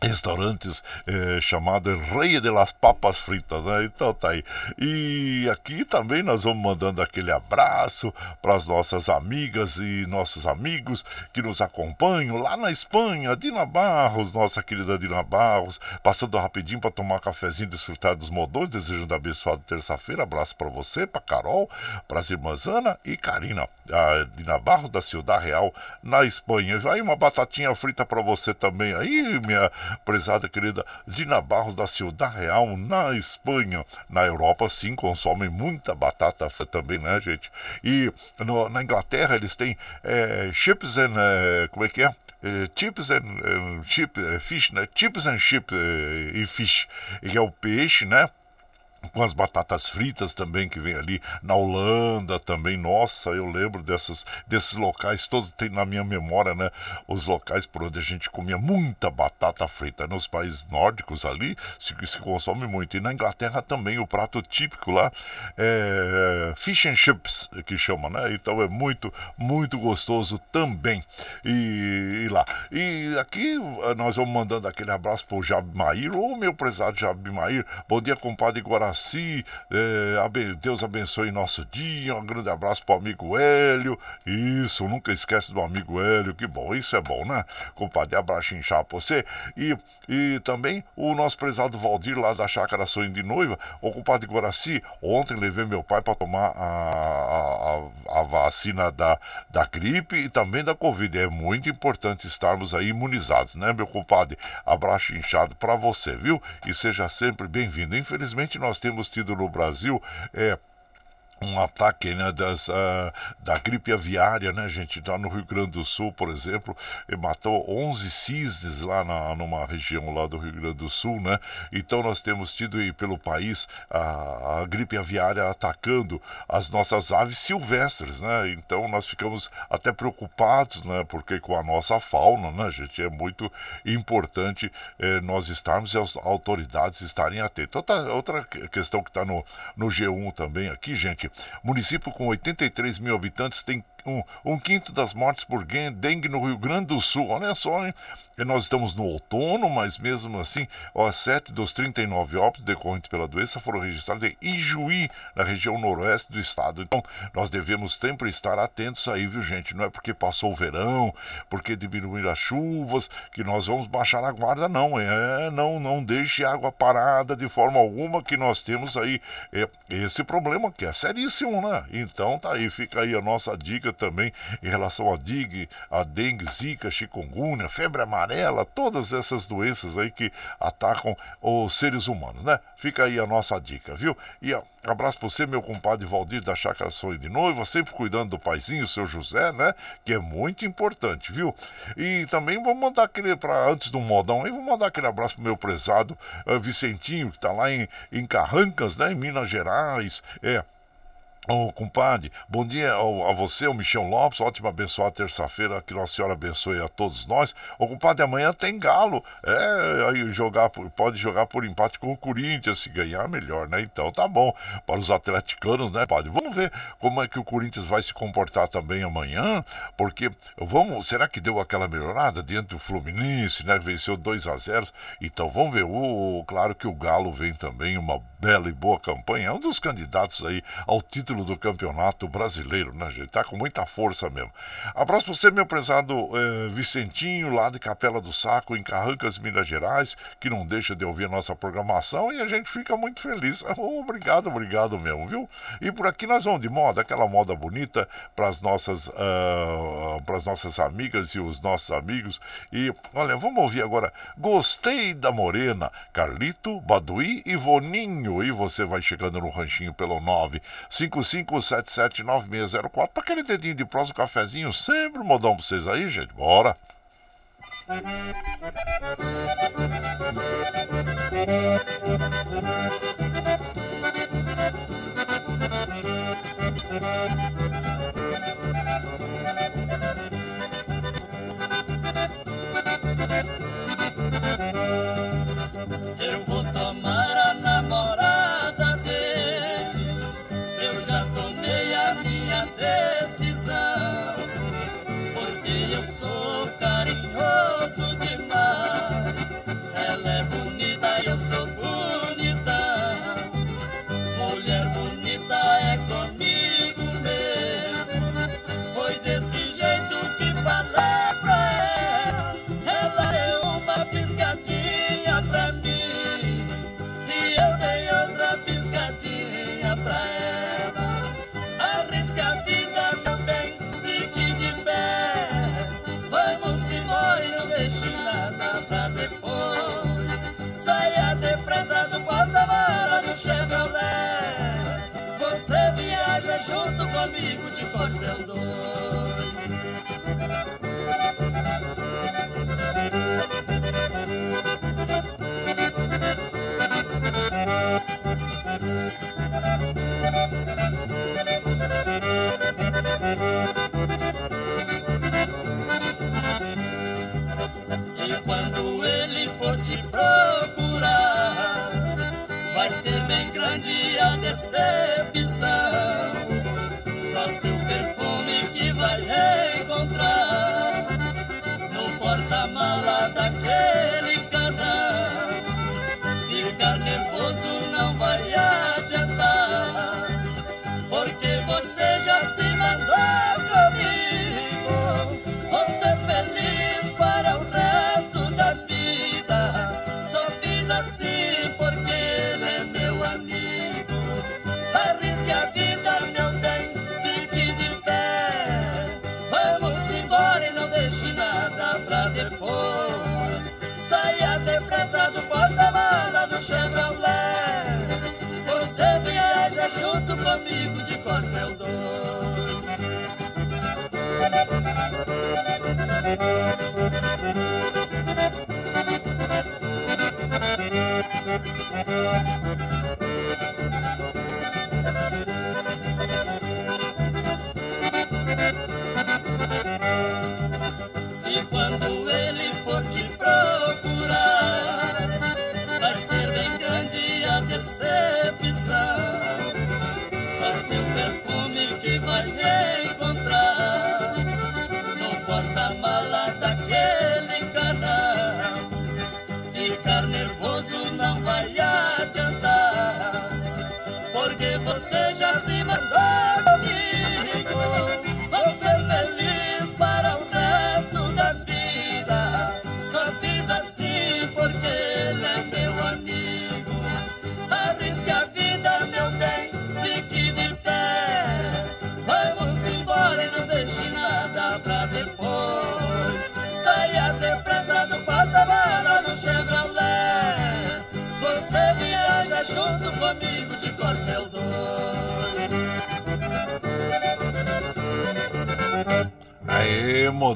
restaurantes é, chamado Rei de las Papas Fritas, né? Então tá aí. E aqui também nós vamos mandando aquele abraço para as nossas amigas e nossos amigos que nos acompanham lá na Espanha, Dina Barros, nossa querida Dina Barros, passando rapidinho para tomar um cafezinho desfrutar dos modões, desejando abençoado terça-feira. Abraço para você, para Carol, para as irmãs Ana e Karina, a Dina Barros da Ciudad Real na Espanha. Aí uma batatinha frita para você também aí, minha prezada querida Dina Barros da Ciudad Real, na Espanha. Na Europa, sim, consomem muita batata também, né, gente? E no, na Inglaterra eles têm é, chips and. É, como é que é? é chips and chip, é, fish, né? Chips and chip e fish, que é o peixe, né? Com as batatas fritas também que vem ali na Holanda também. Nossa, eu lembro dessas, desses locais todos tem na minha memória, né? Os locais por onde a gente comia muita batata frita. Nos países nórdicos ali se, se consome muito. E na Inglaterra também o prato típico lá é fish and chips, que chama, né? Então é muito, muito gostoso também. E, e lá. E aqui nós vamos mandando aquele abraço pro Jabi Mair, ô meu prezado Jabi Mair. Bom dia, compadre Guaraci Guaraci. É, Deus abençoe nosso dia. Um grande abraço para o amigo Hélio. Isso, nunca esquece do amigo Hélio. Que bom, isso é bom, né? Compadre, abraço inchar pra você. E, e também o nosso prezado Valdir, lá da Chácara Sonho de Noiva. O compadre Guaraci, ontem levei meu pai para tomar a, a, a, vacina da, da gripe e também da Covid. É muito importante estarmos aí imunizados, né, meu compadre? Abraço inchado para você, viu? E seja sempre bem-vindo. Infelizmente, nós temos tido no Brasil é, um ataque né, das, uh, da gripe aviária, né, gente? Lá no Rio Grande do Sul, por exemplo, matou 11 cisnes lá na, numa região lá do Rio Grande do Sul, né? Então nós temos tido aí pelo país a, a gripe aviária atacando as nossas aves silvestres, né? Então nós ficamos até preocupados, né? Porque com a nossa fauna, né, gente? É muito importante eh, nós estarmos e as autoridades estarem atentas. Outra, outra questão que está no, no G1 também aqui, gente, Município com 83 mil habitantes tem um, um quinto das mortes por dengue no Rio Grande do Sul. Olha só, hein? E nós estamos no outono, mas mesmo assim, ó, 7 dos 39 óbitos decorrentes pela doença foram registrados em Ijuí, na região noroeste do estado. Então, nós devemos sempre estar atentos aí, viu, gente? Não é porque passou o verão, porque diminuíram as chuvas, que nós vamos baixar a guarda, não. É, não, não deixe água parada de forma alguma, que nós temos aí é, esse problema que é seríssimo, né? Então, tá aí, fica aí a nossa dica também em relação a dengue, a dengue, zika, chikungunya, febre amarela, todas essas doenças aí que atacam os seres humanos, né? Fica aí a nossa dica, viu? E abraço para você, meu compadre Valdir da Chácara Sonho de Noiva, sempre cuidando do paizinho, seu José, né? Que é muito importante, viu? E também vamos mandar aquele, para antes do modão aí, vou mandar aquele abraço pro meu prezado uh, Vicentinho, que tá lá em, em Carrancas, né? Em Minas Gerais. É, Ô, oh, compadre, bom dia a você, o Michel Lopes. Ótima abençoada terça-feira. Que Nossa Senhora abençoe a todos nós. Ô, oh, compadre, amanhã tem Galo. É, aí jogar, pode jogar por empate com o Corinthians. Se ganhar, melhor, né? Então tá bom. Para os atleticanos, né, padre? Vamos ver como é que o Corinthians vai se comportar também amanhã. Porque, vamos, será que deu aquela melhorada diante do Fluminense, né? Venceu 2 a 0 Então vamos ver. O, claro que o Galo vem também, uma bela e boa campanha. É um dos candidatos aí ao título título do Campeonato Brasileiro, né, gente? Tá com muita força mesmo. Abraço para você, meu prezado eh, Vicentinho, lá de Capela do Saco, em Carrancas, Minas Gerais, que não deixa de ouvir a nossa programação e a gente fica muito feliz. *laughs* Oh, obrigado, obrigado mesmo, viu? E por aqui nós vamos de moda, aquela moda bonita para as nossas, uh, pras nossas amigas e os nossos amigos. E olha, vamos ouvir agora. Gostei da Morena, Carlito, Baduí e Voninho. E você vai chegando no ranchinho pelo 955 35779604 para aquele dedinho de próximo cafezinho, sempre modão pra vocês aí, gente. Bora! Eu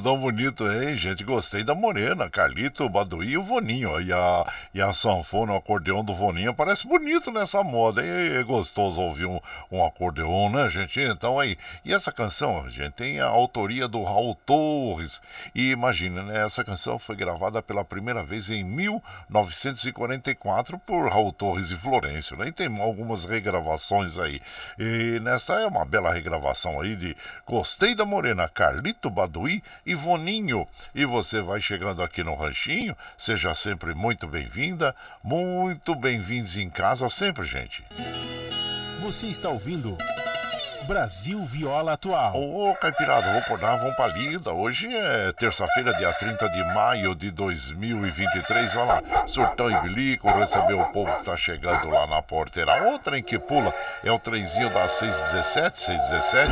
modão bonito, hein, gente? Gostei da Morena, Carlito, Baduí e o Voninho. E a, e a sanfona, o acordeão do Voninho, parece bonito nessa moda. hein? É gostoso ouvir um, um acordeão, né, gente? Então aí. E essa canção, gente, tem a autoria do Raul Torres. E imagina, né? Essa canção foi gravada pela primeira vez em 1944 por Raul Torres e Florencio, né? E tem algumas regravações aí. E nessa é uma bela regravação aí de Gostei da Morena, Carlito Baduí e Voninho. E você vai chegando aqui no Ranchinho, seja sempre muito bem-vinda, muito bem-vindos em casa sempre, gente. Você está ouvindo Brasil Viola Atual. Ô, Caipirada, vou acordar, vamos pra lida. Hoje é terça-feira, dia 30 de maio de 2023. Olha lá, surtão e bilico, receber o povo que tá chegando lá na porteira. Outra em que pula é o trenzinho das 617, 617.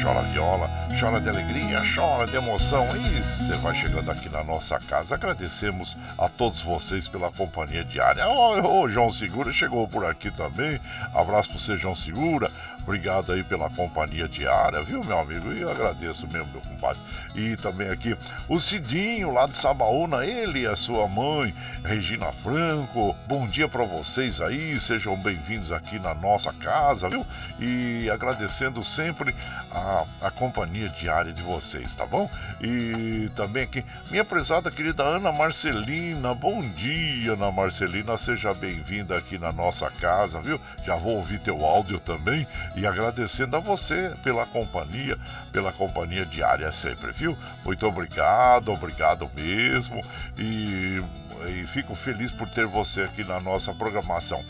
Chora viola, chora de alegria, chora de emoção. E você vai chegando aqui na nossa casa. Agradecemos a todos vocês pela companhia diária. Ô, ô, João Segura chegou por aqui também. Abraço pro você, João Segura. Obrigado aí pela companhia diária, viu, meu amigo? E eu agradeço mesmo, meu compadre. E também aqui o Cidinho, lá de Sabaúna, ele e a sua mãe, Regina Franco. Bom dia para vocês aí, sejam bem-vindos aqui na nossa casa, viu? E agradecendo sempre a, a companhia diária de vocês, tá bom? E também aqui, minha prezada querida Ana Marcelina, bom dia, Ana Marcelina, seja bem-vinda aqui na nossa casa, viu? Já vou ouvir teu áudio também e agradecendo a você pela companhia, pela companhia diária sempre, viu? Muito obrigado, obrigado mesmo e, e fico feliz por ter você aqui na nossa programação.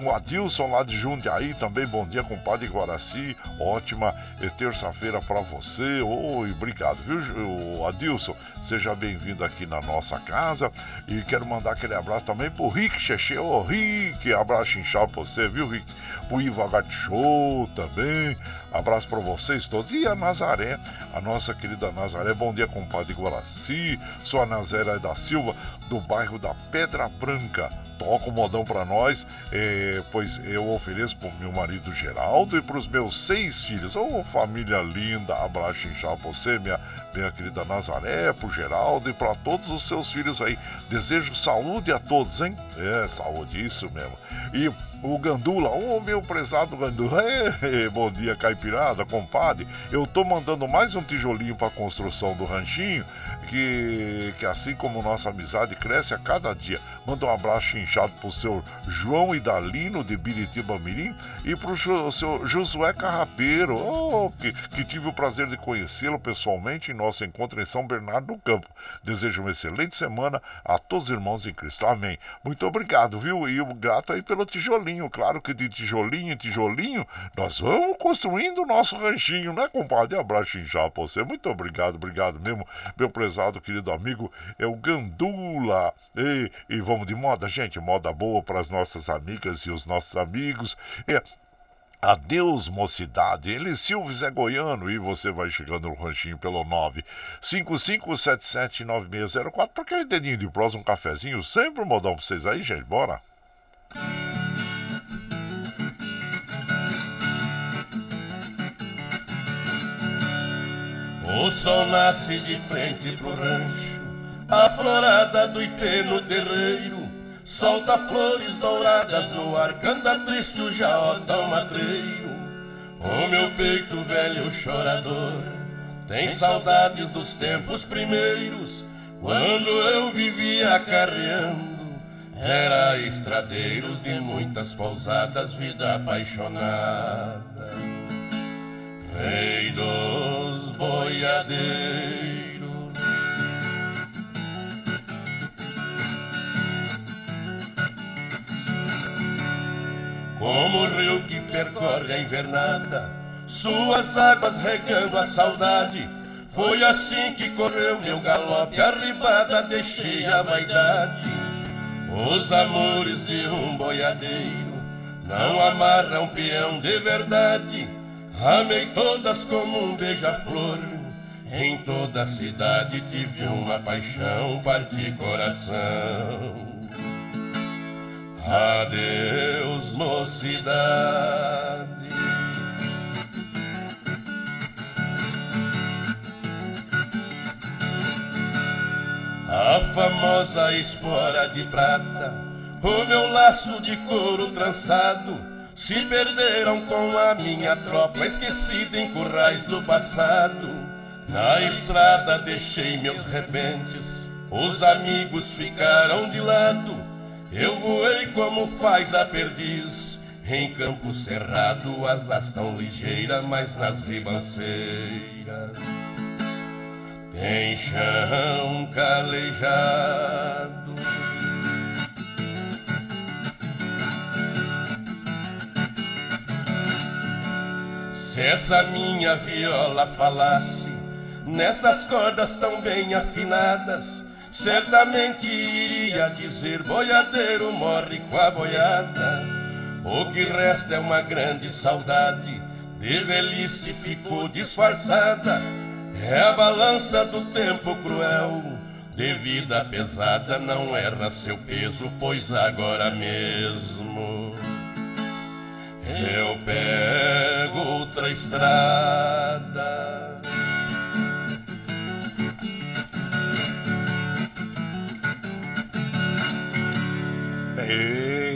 O Adilson lá de Jundiaí também, bom dia, compadre Guaraci, ótima terça-feira para você. Oi, obrigado, viu, Adilson? Seja bem-vindo aqui na nossa casa e quero mandar aquele abraço também pro Rick Cheche. Ô, Rick, abraço inchado pra você, viu, Rick? Pro Iva Show também. Abraço para vocês todos. E a Nazaré, a nossa querida Nazaré. Bom dia, compadre Guaraci. A Nazaré da Silva, do bairro da Pedra Branca. Toca o modão para nós, eh, pois eu ofereço pro meu marido Geraldo e pros meus seis filhos. Ô, família linda, abraço pra você, minha minha querida Nazaré, pro Geraldo e para todos os seus filhos aí. Desejo saúde a todos, hein? É, saúde, isso mesmo. E o Gandula, ô oh, meu prezado Gandula, *laughs* bom dia caipirada, compadre. Eu tô mandando mais um tijolinho para construção do ranchinho, que, que assim como nossa amizade cresce a cada dia. Manda um abraço inchado pro seu João Idalino de Biritiba Mirim e pro seu Josué Carrapeiro, oh, que, que tive o prazer de conhecê-lo pessoalmente em nosso encontro em São Bernardo do Campo. Desejo uma excelente semana a todos os irmãos em Cristo. Amém. Muito obrigado, viu? E grato aí pelo tijolinho. Claro que de tijolinho em tijolinho nós vamos construindo o nosso ranchinho, né, compadre? Abraço inchado pra você. Muito obrigado, obrigado mesmo, meu prezado querido amigo. É o Gandula. E, e vamos de moda, gente, moda boa para as nossas amigas e os nossos amigos. É, Adeus, mocidade. Ele Silves é goiano e você vai chegando no ranchinho pelo 955779604 para aquele dedinho de prosa, um cafezinho, sempre um modão para vocês aí, gente. Bora! O sol nasce de frente pro rancho a florada do ipê no terreiro. Solta flores douradas no ar Canta triste o jaotão matreiro. O meu peito velho chorador Tem saudades dos tempos primeiros. Quando eu vivia carreando Era estradeiros de muitas pousadas Vida apaixonada Rei dos boiadeiros como o rio que percorre a invernada, suas águas regando a saudade. Foi assim que correu meu galope, arribada deixei a vaidade. Os amores de um boiadeiro não amarram peão de verdade. Amei todas como um beija-flor. Em toda a cidade tive uma paixão, parti coração. Adeus, mocidade. A famosa espora de prata, o meu laço de couro trançado, se perderam com a minha tropa, esquecida em currais do passado. Na estrada deixei meus repentes, os amigos ficaram de lado. Eu voei como faz a perdiz, em campo cerrado, asas tão ligeiras, mas nas ribanceiras tem chão calejado. Se essa minha viola falasse nessas cordas tão bem afinadas, certamente iria dizer: boiadeiro morre com a boiada. O que resta é uma grande saudade, de velhice ficou disfarçada. É a balança do tempo cruel, de vida pesada, não erra seu peso, pois agora mesmo eu pego outra estrada.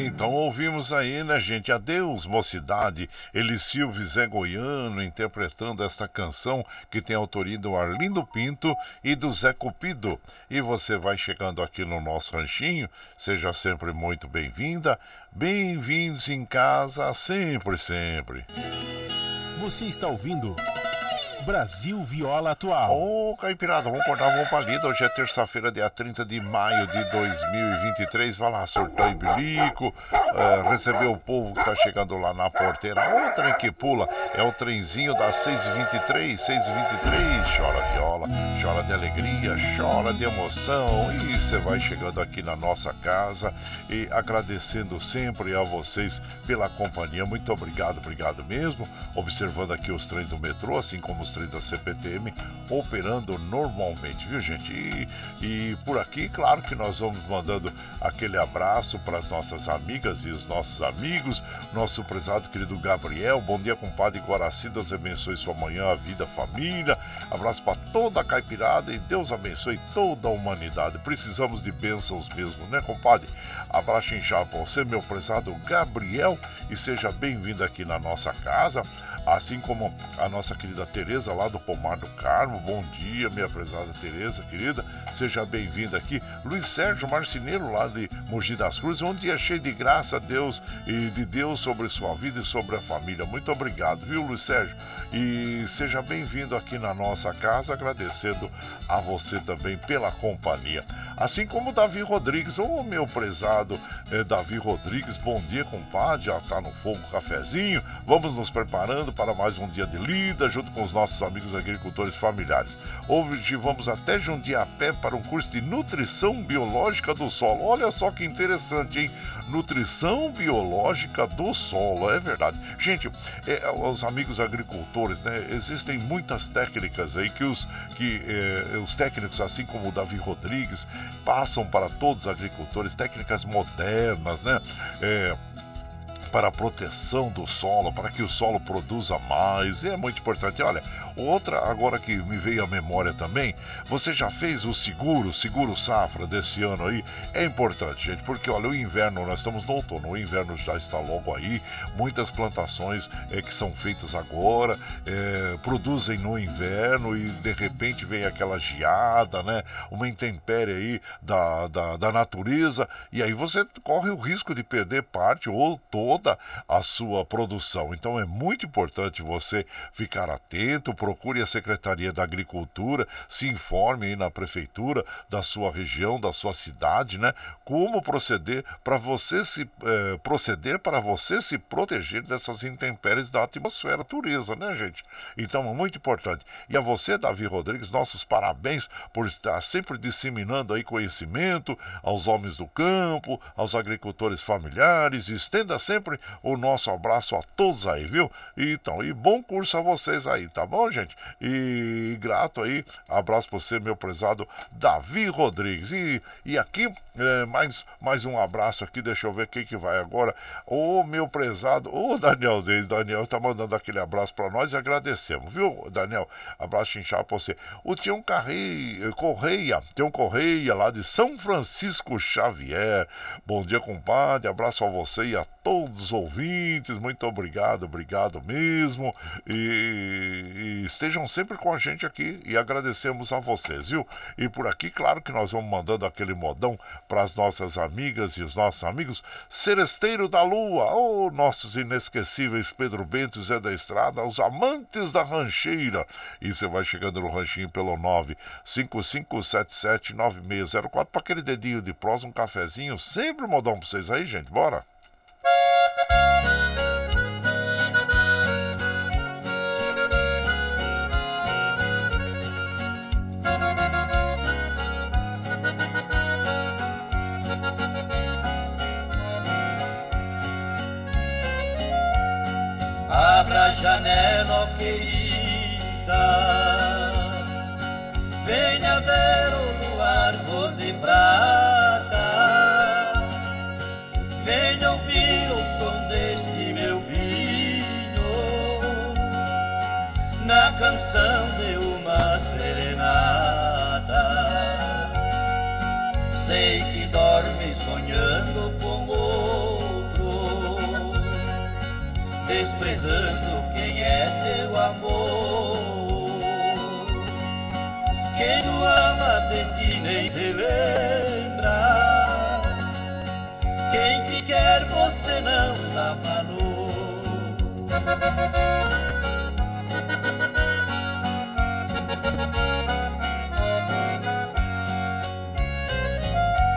Então ouvimos aí, né, gente? Adeus, mocidade. Eli Silva Zé Goiano interpretando esta canção que tem autoria do Arlindo Pinto e do Zé Cupido. E você vai chegando aqui no nosso ranchinho, seja sempre muito bem-vinda. Bem-vindos em casa, sempre, sempre. Você está ouvindo. Brasil Viola Atual. Ô, oh, Caipirada, vamos cortar uma palida. Hoje é terça-feira, dia 30 de maio de 2023. Vai lá, e bilico. Uh, recebeu o povo que tá chegando lá na porteira. Trem que pula. É o trenzinho das 6h23, 6h23. Chora viola, chora de alegria, chora de emoção. E você vai chegando aqui na nossa casa e agradecendo sempre a vocês pela companhia. Muito obrigado, obrigado mesmo. Observando aqui os trens do metrô, assim como os da CPTM operando normalmente, viu gente? E, e por aqui, claro que nós vamos mandando aquele abraço para as nossas amigas e os nossos amigos, nosso prezado querido Gabriel, bom dia compadre Guaraci, Deus abençoe sua manhã, a vida, a família, abraço para toda a caipirada e Deus abençoe toda a humanidade, precisamos de bênçãos mesmo, né compadre? Abraço inchado para você, meu prezado Gabriel, e seja bem-vindo aqui na nossa casa assim como a nossa querida Tereza lá do Pomar do Carmo. Bom dia, minha prezada Tereza, querida. Seja bem-vinda aqui. Luiz Sérgio Marceneiro lá de Mogi das Cruzes. Um dia cheio de graça, Deus e de Deus sobre sua vida e sobre a família. Muito obrigado, viu, Luiz Sérgio? E seja bem-vindo aqui na nossa casa, agradecendo a você também pela companhia. Assim como Davi Rodrigues, ô oh, meu prezado eh, Davi Rodrigues, bom dia, compadre. Já tá no fogo cafezinho. Vamos nos preparando para mais um dia de lida, junto com os nossos amigos agricultores familiares. Hoje vamos até Jundiapé para um curso de nutrição biológica do solo. Olha só que interessante, hein? Nutrição biológica do solo, é verdade. Gente, é, os amigos agricultores, né? Existem muitas técnicas aí que os, que, é, os técnicos, assim como o Davi Rodrigues, passam para todos os agricultores, técnicas modernas, né? É, para a proteção do solo, para que o solo produza mais. É muito importante. Olha, Outra, agora que me veio à memória também, você já fez o seguro, seguro safra desse ano aí? É importante, gente, porque olha, o inverno, nós estamos no outono, o inverno já está logo aí, muitas plantações é, que são feitas agora é, produzem no inverno e de repente vem aquela geada, né? Uma intempérie aí da, da, da natureza, e aí você corre o risco de perder parte ou toda a sua produção. Então é muito importante você ficar atento, procure a Secretaria da Agricultura, se informe aí na prefeitura da sua região, da sua cidade, né? Como proceder para você se eh, proceder para você se proteger dessas intempéries da atmosfera turista, né, gente? Então é muito importante. E a você, Davi Rodrigues, nossos parabéns por estar sempre disseminando aí conhecimento aos homens do campo, aos agricultores familiares. Estenda sempre o nosso abraço a todos aí, viu? Então, e bom curso a vocês aí, tá bom, gente? E grato aí, abraço para você, meu prezado Davi Rodrigues. E, e aqui, é, mais, mais um abraço aqui, deixa eu ver quem que vai agora. Ô, meu prezado, ô Daniel Deis, Daniel tá mandando aquele abraço para nós e agradecemos, viu, Daniel? Abraço inchado para você. O Tião Carreia, Correia, Tião Correia, lá de São Francisco Xavier. Bom dia, compadre, abraço a você e a todos os ouvintes, muito obrigado, obrigado mesmo. E, e estejam sempre com a gente aqui e agradecemos a vocês, viu? E por aqui, claro que nós vamos mandando aquele modão para as nossas amigas e os nossos amigos. Seresteiro da Lua, oh, nossos inesquecíveis Pedro Bento e Zé da Estrada, os amantes da rancheira. E você vai chegando no ranchinho pelo 955779604 para aquele dedinho de prosa, um cafezinho. Sempre modão para vocês aí, gente. Bora! Abra a janela, querida, venha ver o luar cor de prata, desprezando quem é teu amor. Quem tu ama de ti nem se lembra. Quem te quer você não dá valor.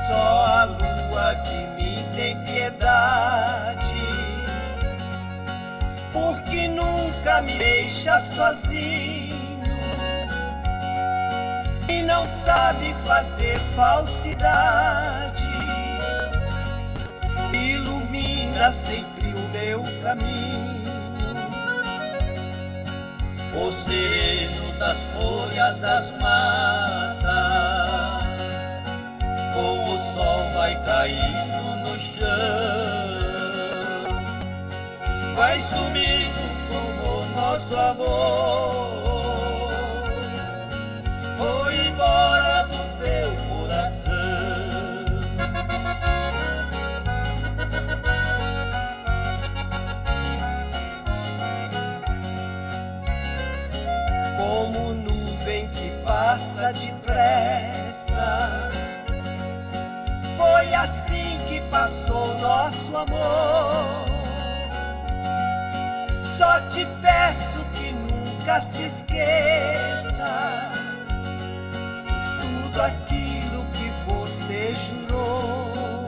Só a lua de mim tem piedade me deixa sozinho. E não sabe fazer falsidade. Ilumina sempre o meu caminho. O sereno das folhas das matas, com o sol vai caindo no chão, vai sumindo nosso amor. Foi embora do teu coração. Como nuvem que passa depressa. Foi assim que passou nosso amor. Só te peço nunca se esqueça tudo aquilo que você jurou.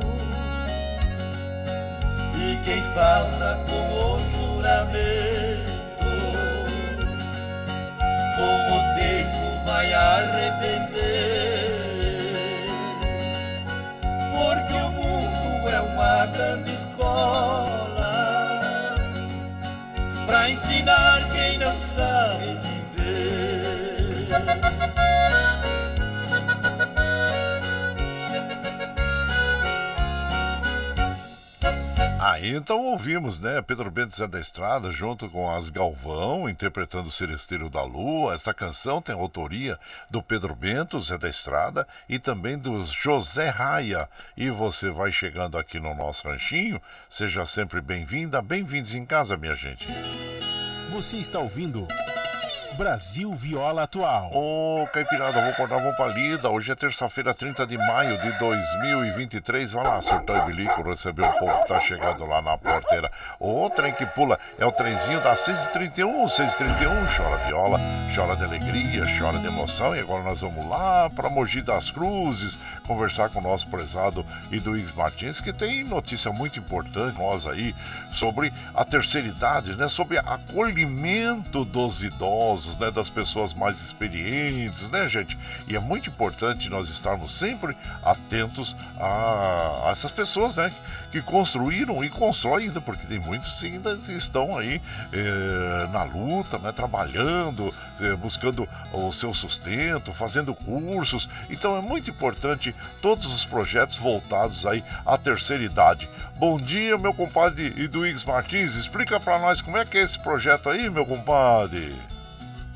E quem falta com o juramento, com o tempo vai arrepender. Porque o mundo é uma grande escola para ensinar quem não sabe viver. Aí então ouvimos, né, Pedro Bento Zé da Estrada junto com as Galvão interpretando o Celesteiro da Lua. Essa canção tem autoria do Pedro Bento Zé da Estrada e também do José Raia. E você vai chegando aqui no nosso ranchinho, seja sempre bem-vinda, bem-vindos em casa, minha gente. Você está ouvindo Brasil Viola Atual. Ô, Caipirada, vou acordar, vamos pra lida. Hoje é terça-feira, 30 de maio de 2023. Vai lá, surtou e bilico, recebeu o povo que tá chegando lá na porteira. O trem que pula é o trenzinho da 631, 631. Chora viola, chora de alegria, chora de emoção. E agora nós vamos lá pra Mogi das Cruzes conversar com o nosso prezado Iduígues Martins, que tem notícia muito importante nós aí sobre a terceira idade, né? Sobre acolhimento dos idosos, né? Das pessoas mais experientes, né, gente? E é muito importante nós estarmos sempre atentos a, a essas pessoas, né? Que construíram e constroem ainda, porque tem muitos que ainda estão aí eh, na luta, né? Trabalhando, eh, buscando o seu sustento, fazendo cursos. Então é muito importante todos os projetos voltados aí à terceira idade. Bom dia, meu compadre Iduígues Martins. Explica para nós como é que é esse projeto aí, meu compadre.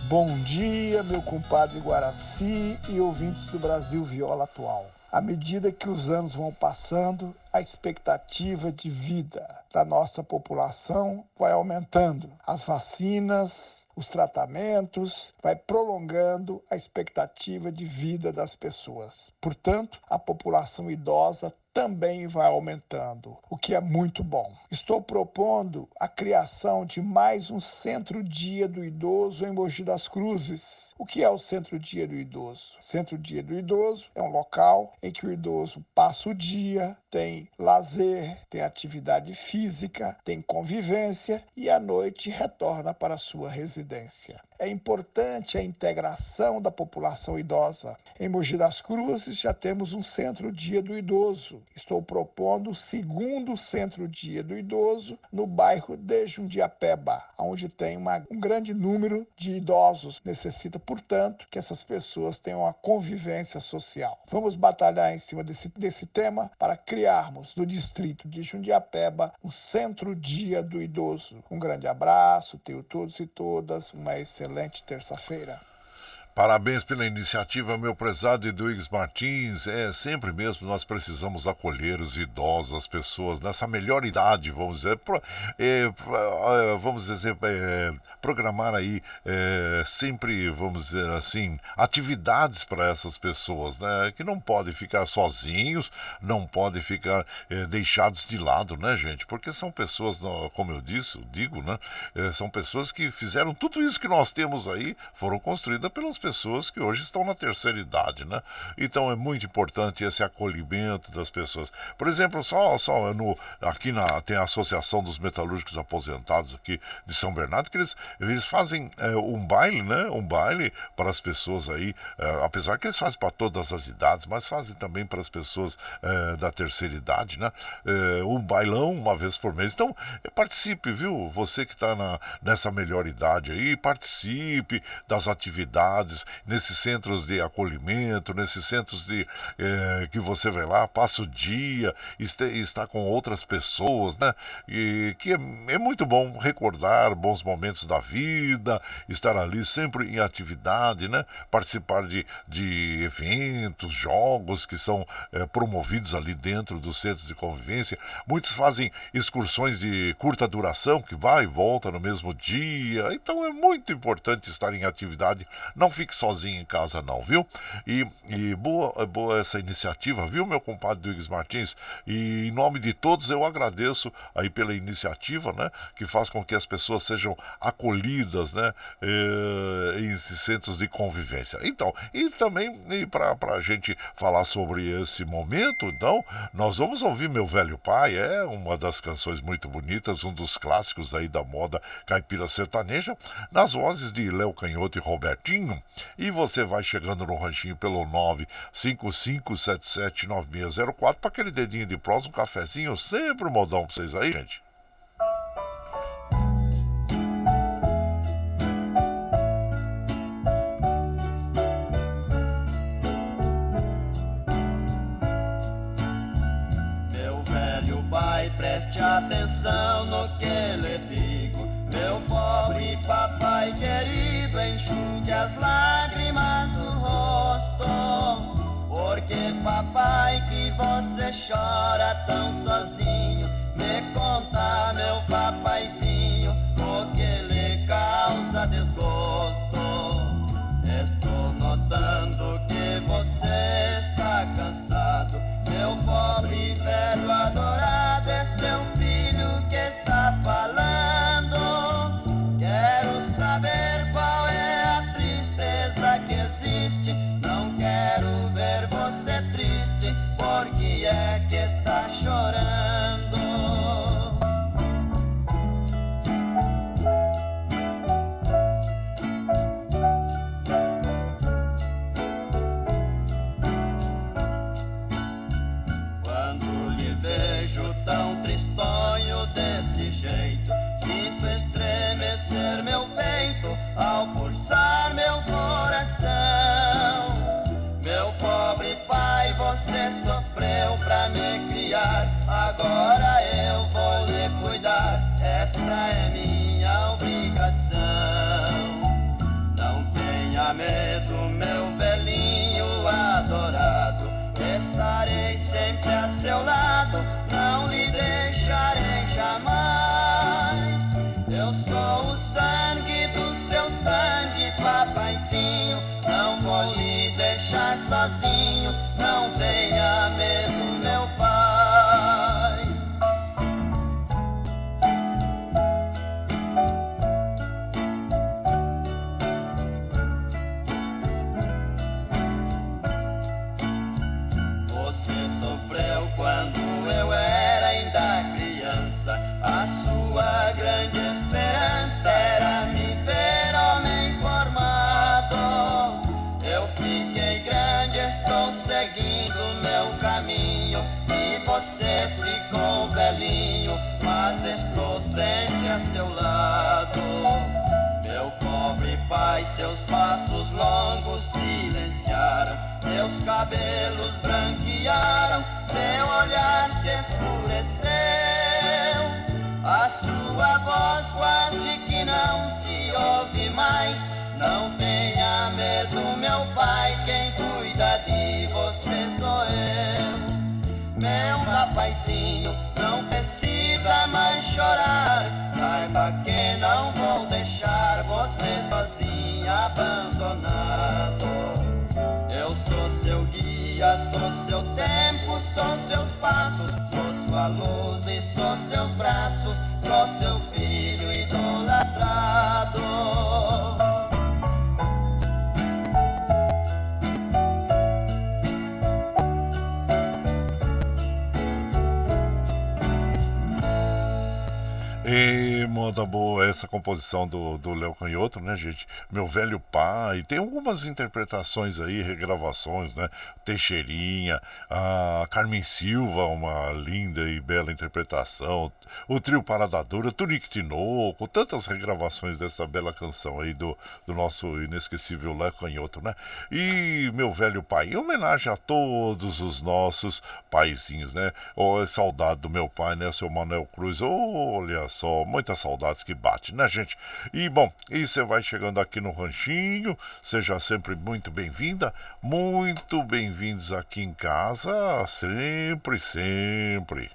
Bom dia, meu compadre Guaraci e ouvintes do Brasil Viola Atual. À medida que os anos vão passando, a expectativa de vida da nossa população vai aumentando. As vacinas, os tratamentos, vai prolongando a expectativa de vida das pessoas. Portanto, a população idosa também vai aumentando, o que é muito bom. Estou propondo a criação de mais um Centro-Dia do Idoso em Mogi das Cruzes. O que é o Centro-Dia do Idoso? Centro-Dia do Idoso é um local em que o idoso passa o dia, tem lazer, tem atividade física, tem convivência e à noite retorna para a sua residência. É importante a integração da população idosa. Em Mogi das Cruzes já temos um Centro-Dia do Idoso. Estou propondo o segundo Centro-Dia do Idoso no bairro de Jundiapeba, onde tem uma, um grande número de idosos. Necessita, portanto, que essas pessoas tenham uma convivência social. Vamos batalhar em cima desse, desse tema para criarmos no distrito de Jundiapeba o Centro-Dia do Idoso. Um grande abraço, tenho todos e todas uma excelente terça-feira. Parabéns pela iniciativa, meu prezado Eduígues Martins. É sempre mesmo nós precisamos acolher os idosos, as pessoas nessa melhor idade, vamos dizer, pro, é, vamos dizer, é, programar aí é, sempre, vamos dizer assim, atividades para essas pessoas, né? Que não podem ficar sozinhos, não podem ficar deixados de lado, né, gente? Porque são pessoas, como eu disse, digo, né? São pessoas que fizeram tudo isso que nós temos aí, foram construídas pelas pessoas que hoje estão na terceira idade, né? Então é muito importante esse acolhimento das pessoas. Por exemplo, só, só no, aqui na, tem a Associação dos Metalúrgicos Aposentados aqui de São Bernardo, que eles, eles fazem é, um baile, né? Um baile para as pessoas aí, é, apesar que eles fazem para todas as idades, mas fazem também para as pessoas é, da terceira idade, né? É, um bailão uma vez por mês. Então, participe, viu? Você que está nessa melhor idade aí, participe das atividades nesses centros de acolhimento, nesses centros de é, que você vai lá, passa o dia, este, está com outras pessoas, né? E que é, é muito bom recordar bons momentos da vida, estar ali sempre em atividade, né? Participar de, de eventos, jogos que são é, promovidos ali dentro dos centros de convivência. Muitos fazem excursões de curta duração, que vai e volta no mesmo dia. Então é muito importante estar em atividade. Não fique sozinho em casa, não, viu? E, e boa, boa essa iniciativa, viu, meu compadre Duígues Martins? E em nome de todos eu agradeço aí pela iniciativa, né? Que faz com que as pessoas sejam acolhidas, né? Eh, em centros de convivência. Então, e também para a gente falar sobre esse momento, então, nós vamos ouvir meu velho pai, é uma das canções muito bonitas, um dos clássicos aí da moda caipira sertaneja, nas vozes de Léo Canhoto e Robertinho. E você vai chegando no ranchinho pelo 955779604 para aquele dedinho de prós, um cafezinho, sempre um modão para vocês aí, gente. preste atenção no que lhe digo. Meu pobre papai querido, enxugue as lágrimas do rosto. Porque papai que você chora tão sozinho, me conta meu papaizinho, o que lhe causa desgosto. Estou notando que você está cansado, meu pobre velho adorado, é seu filho que está falando. Desse jeito. Sinto sozinho, não tenha medo, a seu lado. Meu pobre pai, seus passos longos silenciaram, seus cabelos branquearam, seu olhar se escureceu. A sua voz quase que não se ouve mais. Não tenha medo, meu pai, quem cuida de você sou eu. Meu rapaizinho, não precisa mais chorar. Saiba que não vou deixar você sozinho, abandonado. Eu sou seu guia, sou seu tempo, sou seus passos, sou sua luz e sou seus braços, sou seu filho idolatrado. Essa composição do, do Léo Canhoto, né, gente? Meu velho pai. Tem algumas interpretações aí, regravações, né? Teixeirinha, a Carmen Silva, uma linda e bela interpretação. O trio Parada Dura, Tunique Tinoco, tantas regravações dessa bela canção aí do, do nosso inesquecível Léo Canhoto, né? E meu velho pai, em homenagem a todos os nossos paizinhos, né? Oh, saudade do meu pai, né? Seu Manuel Cruz. Olha só, muitas saudades que bate, né, gente? E bom, e você vai chegando aqui no Ranchinho, seja sempre muito bem-vinda, muito bem-vindos aqui em casa, sempre, sempre.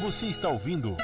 Você está ouvindo.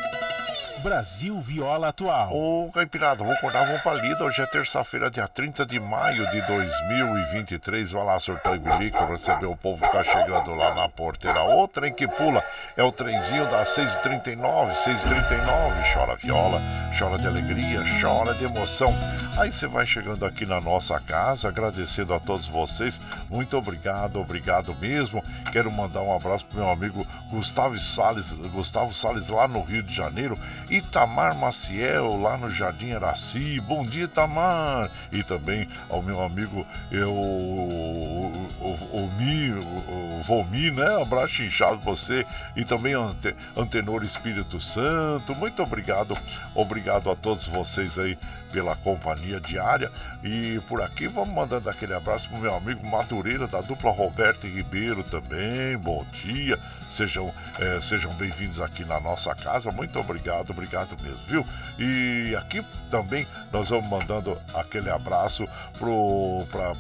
Brasil Viola Atual. Ô, Caipirada, vou acordar, vou pra lida. Hoje é terça-feira, dia 30 de maio de 2023. Vai lá, surtou e bilico, receber o povo que tá chegando lá na porteira. O trem que pula é o trenzinho das 6h39, 6h39. Chora viola, chora de alegria, chora de emoção. Aí você vai chegando aqui na nossa casa, agradecendo a todos vocês. Muito obrigado, obrigado mesmo. Quero mandar um abraço pro meu amigo Gustavo Salles, Gustavo Salles lá no Rio de Janeiro Itamar Maciel, lá no Jardim Araci. Bom dia, Itamar! E também ao meu amigo eu, o, o, o, Mi, o, o Vomi, né? Abraço inchado você. E também ante, Antenor Espírito Santo. Muito obrigado, obrigado a todos vocês aí pela companhia diária. E por aqui vamos mandando aquele abraço pro meu amigo Madureira, da dupla Roberto e Ribeiro também. Bom dia, sejam, é, sejam bem-vindos aqui na nossa casa. Muito obrigado, obrigado mesmo, viu? E aqui também nós vamos mandando aquele abraço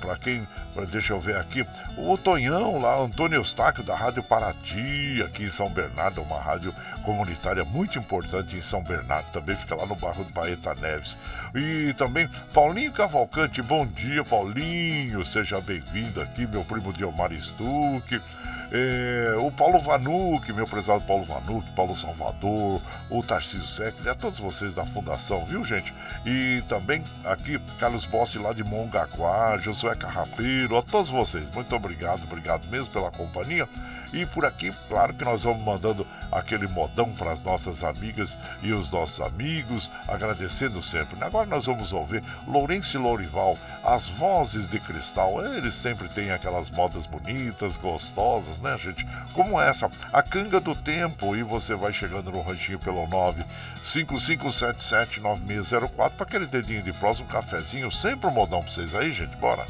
para quem, pra, deixa eu ver aqui, o Tonhão lá, Antônio Eustáquio, da Rádio Paraty, aqui em São Bernardo, uma rádio comunitária muito importante em São Bernardo, também fica lá no bairro do Baeta Neves. E também Paulinho Cavalcante, bom dia Paulinho, seja bem-vindo aqui, meu primo Diomar Stuck. É, o Paulo Vanuc, meu prezado Paulo Vanuc, Paulo Salvador, o Tarcísio Sec, a todos vocês da Fundação, viu gente? E também aqui Carlos Bossi lá de Mongaguá, Josué Carrapeiro, a todos vocês, muito obrigado, obrigado mesmo pela companhia. E por aqui, claro que nós vamos mandando aquele modão para as nossas amigas e os nossos amigos, agradecendo sempre. Agora nós vamos ouvir Lourenço Lourival, as vozes de cristal. Eles sempre têm aquelas modas bonitas, gostosas, né, gente? Como essa, a canga do tempo. E você vai chegando no ranchinho pelo 955779604 para aquele dedinho de prosa, um cafezinho. Sempre um modão para vocês aí, gente. Bora!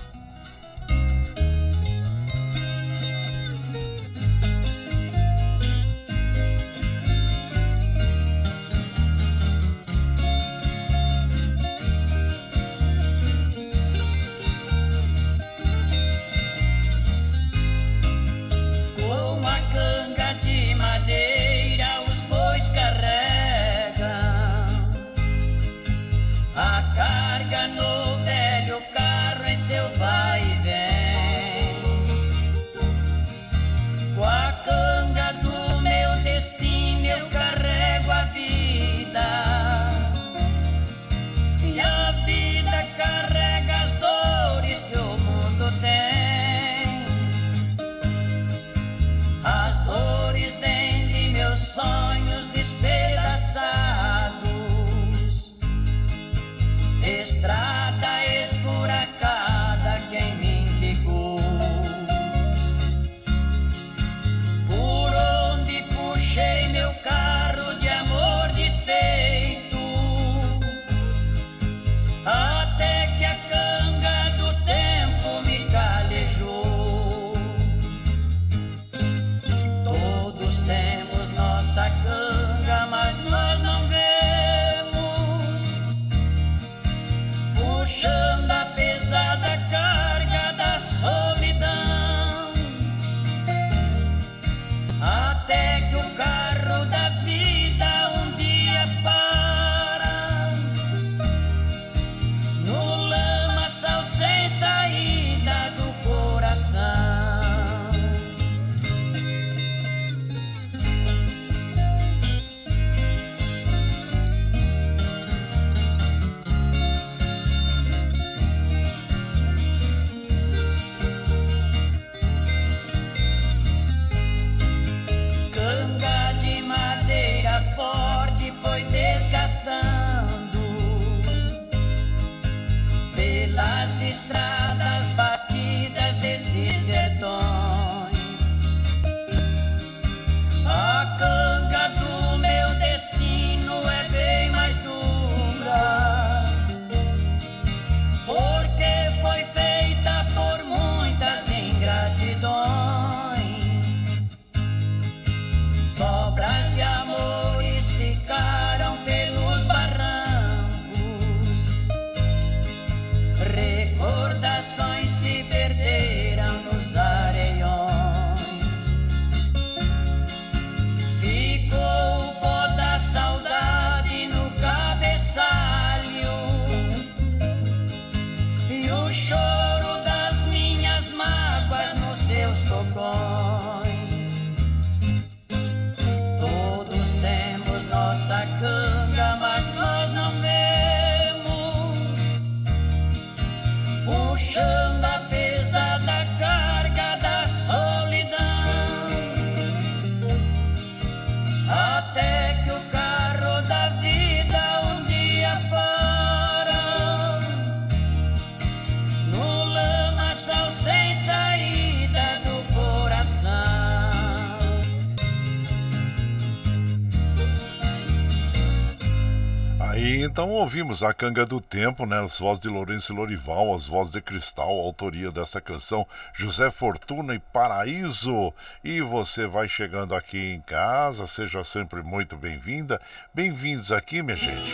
Então ouvimos a Canga do Tempo, né? As vozes de Lourenço e Lorival, as vozes de Cristal, autoria dessa canção, José Fortuna e Paraíso. E você vai chegando aqui em casa, seja sempre muito bem-vinda. Bem-vindos aqui, minha gente.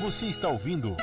Você está ouvindo.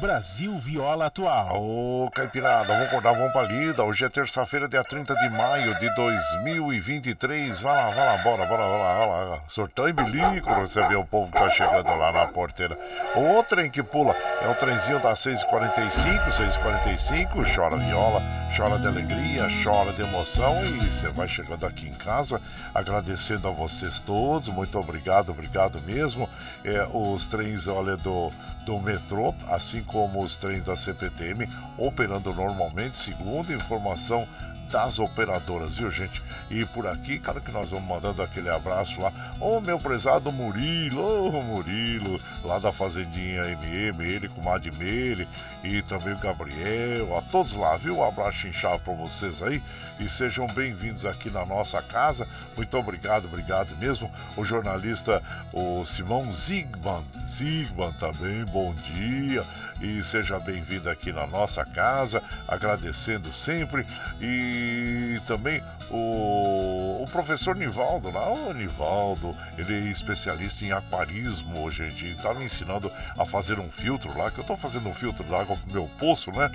Brasil Viola Atual. Ô, Caipirada, vamos acordar, vamos pra lida. Hoje é terça-feira, dia 30 de maio de 2023. Vai lá, vai lá, bora, bora, lá, vai lá. Sortão e bilico, você vê o povo que tá chegando lá na porteira. O trem que pula é o trenzinho das 6h45, 6h45. Chora viola, chora de alegria, chora de emoção. E você vai chegando aqui em casa, agradecendo a vocês todos. Muito obrigado, obrigado mesmo. É, os trens, olha, do, do metrô, assim como os trens da CPTM operando normalmente, segundo informação das operadoras, viu gente? E por aqui, claro que nós vamos mandando aquele abraço lá. Ô oh, meu prezado Murilo, ô oh, Murilo, lá da Fazendinha MM, ele com o e também o Gabriel, a todos lá, viu? Um abraço inchado para vocês aí e sejam bem-vindos aqui na nossa casa. Muito obrigado, obrigado mesmo. O jornalista, o Simão Zigman, Zigman também, bom dia e seja bem-vindo aqui na nossa casa, agradecendo sempre. E também o, o professor Nivaldo, lá, o Nivaldo, ele é especialista em aquarismo, gente, está me ensinando a fazer um filtro lá, que eu estou fazendo um filtro d'água pro meu poço, né?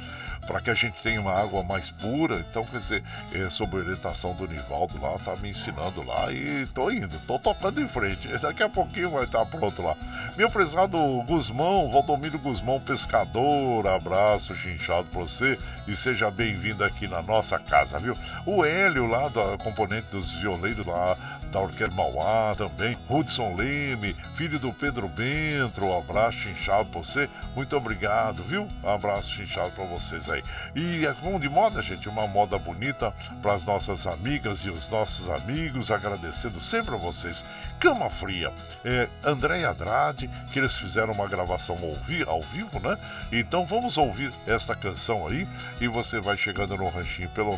Para que a gente tenha uma água mais pura. Então, quer dizer, é, sob orientação do Nivaldo lá, tá me ensinando lá e tô indo, tô tocando em frente. *laughs* Daqui a pouquinho vai estar tá pronto lá. Meu prezado Guzmão, Valdomiro Guzmão, pescador, abraço chinchado pra você e seja bem-vindo aqui na nossa casa, viu? O Hélio lá, da componente dos violeiros lá da Orquestra Mauá também, Hudson Leme, filho do Pedro Bentro, um abraço chinchado pra você, muito obrigado, viu? Um abraço chinchado pra vocês aí. E é como de moda, gente, uma moda bonita para as nossas amigas e os nossos amigos, agradecendo sempre a vocês. Cama Fria, é, André Andrade, que eles fizeram uma gravação ao, vi ao vivo, né? Então vamos ouvir esta canção aí e você vai chegando no ranchinho pelo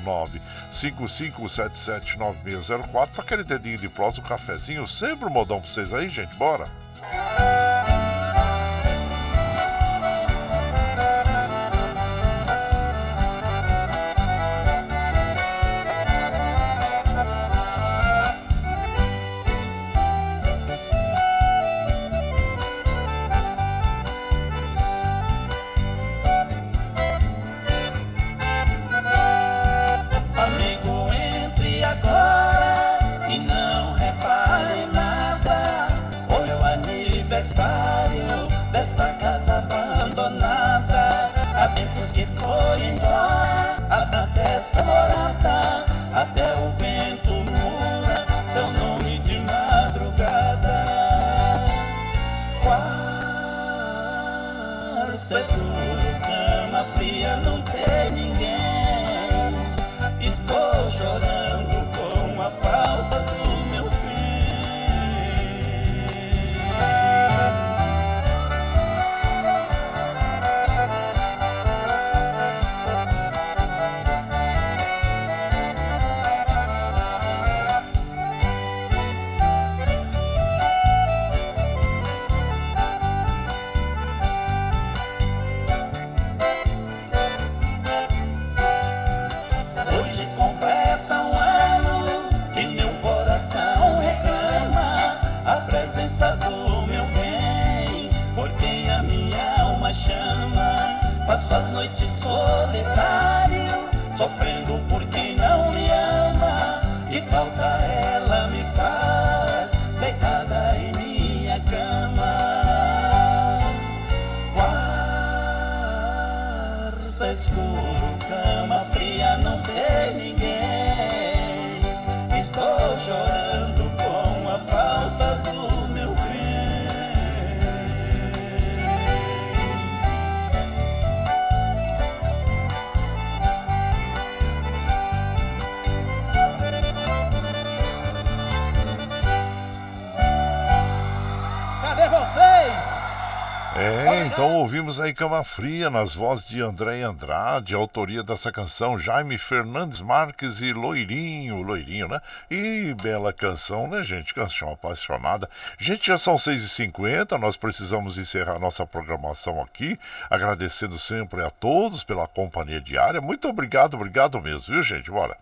955779604 para aquele dedinho de prós, um cafezinho, sempre um modão para vocês aí, gente, bora! Então ouvimos aí Cama Fria nas vozes de André Andrade, autoria dessa canção Jaime Fernandes Marques e Loirinho, Loirinho, né? E bela canção, né, gente? Canção apaixonada. Gente, já são 6h50, nós precisamos encerrar nossa programação aqui, agradecendo sempre a todos pela companhia diária. Muito obrigado, obrigado mesmo, viu, gente? Bora.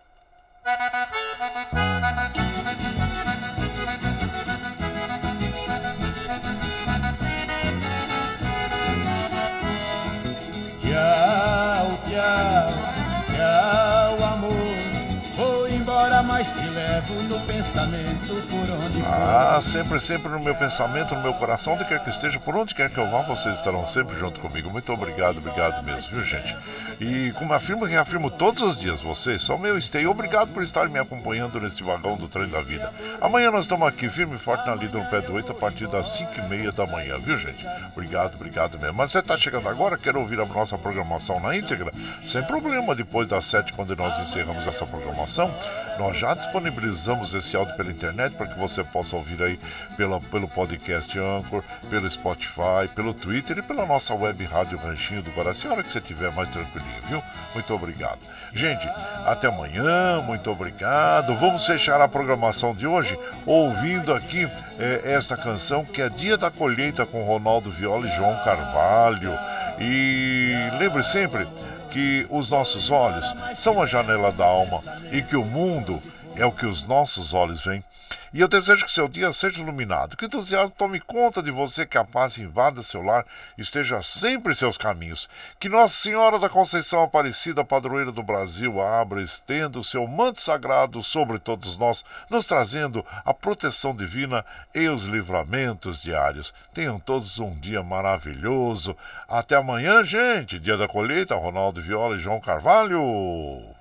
Tchau, amor. Vou embora, mas te levo no pensamento por onde for. Ah, sempre, sempre no meu pensamento, no meu coração, onde quer que esteja, por onde quer que eu vá, vocês estarão sempre junto comigo. Muito obrigado, obrigado mesmo, viu, gente? E como afirmo e reafirmo todos os dias, vocês são meu esteio. Obrigado por estarem me acompanhando neste vagão do trem da vida. Amanhã nós estamos aqui, firme e forte na lida no pé do 8, a partir das 5 e meia da manhã, viu, gente? Obrigado, obrigado mesmo. Mas você está chegando agora, quer ouvir a nossa programação na íntegra? Sem problema, depois das 7, quando nós encerramos essa programação, nós já disponibilizamos esse áudio pela internet para que você possa ouvir aí pela, pelo podcast Anchor, pelo Spotify, pelo Twitter e pela nossa web rádio Ranchinho do Guaraci, a hora que você estiver mais tranquilinho, viu? Muito obrigado. Gente, até amanhã, muito obrigado. Vamos fechar a programação de hoje ouvindo aqui eh, esta canção que é Dia da Colheita com Ronaldo Viola e João Carvalho. E lembre sempre que os nossos olhos são a janela da alma e que o mundo é o que os nossos olhos veem. E eu desejo que seu dia seja iluminado, que o entusiasmo tome conta de você, que a paz invada seu lar, esteja sempre em seus caminhos. Que Nossa Senhora da Conceição Aparecida, padroeira do Brasil, abra estenda o seu manto sagrado sobre todos nós, nos trazendo a proteção divina e os livramentos diários. Tenham todos um dia maravilhoso. Até amanhã, gente. Dia da colheita, Ronaldo Viola e João Carvalho.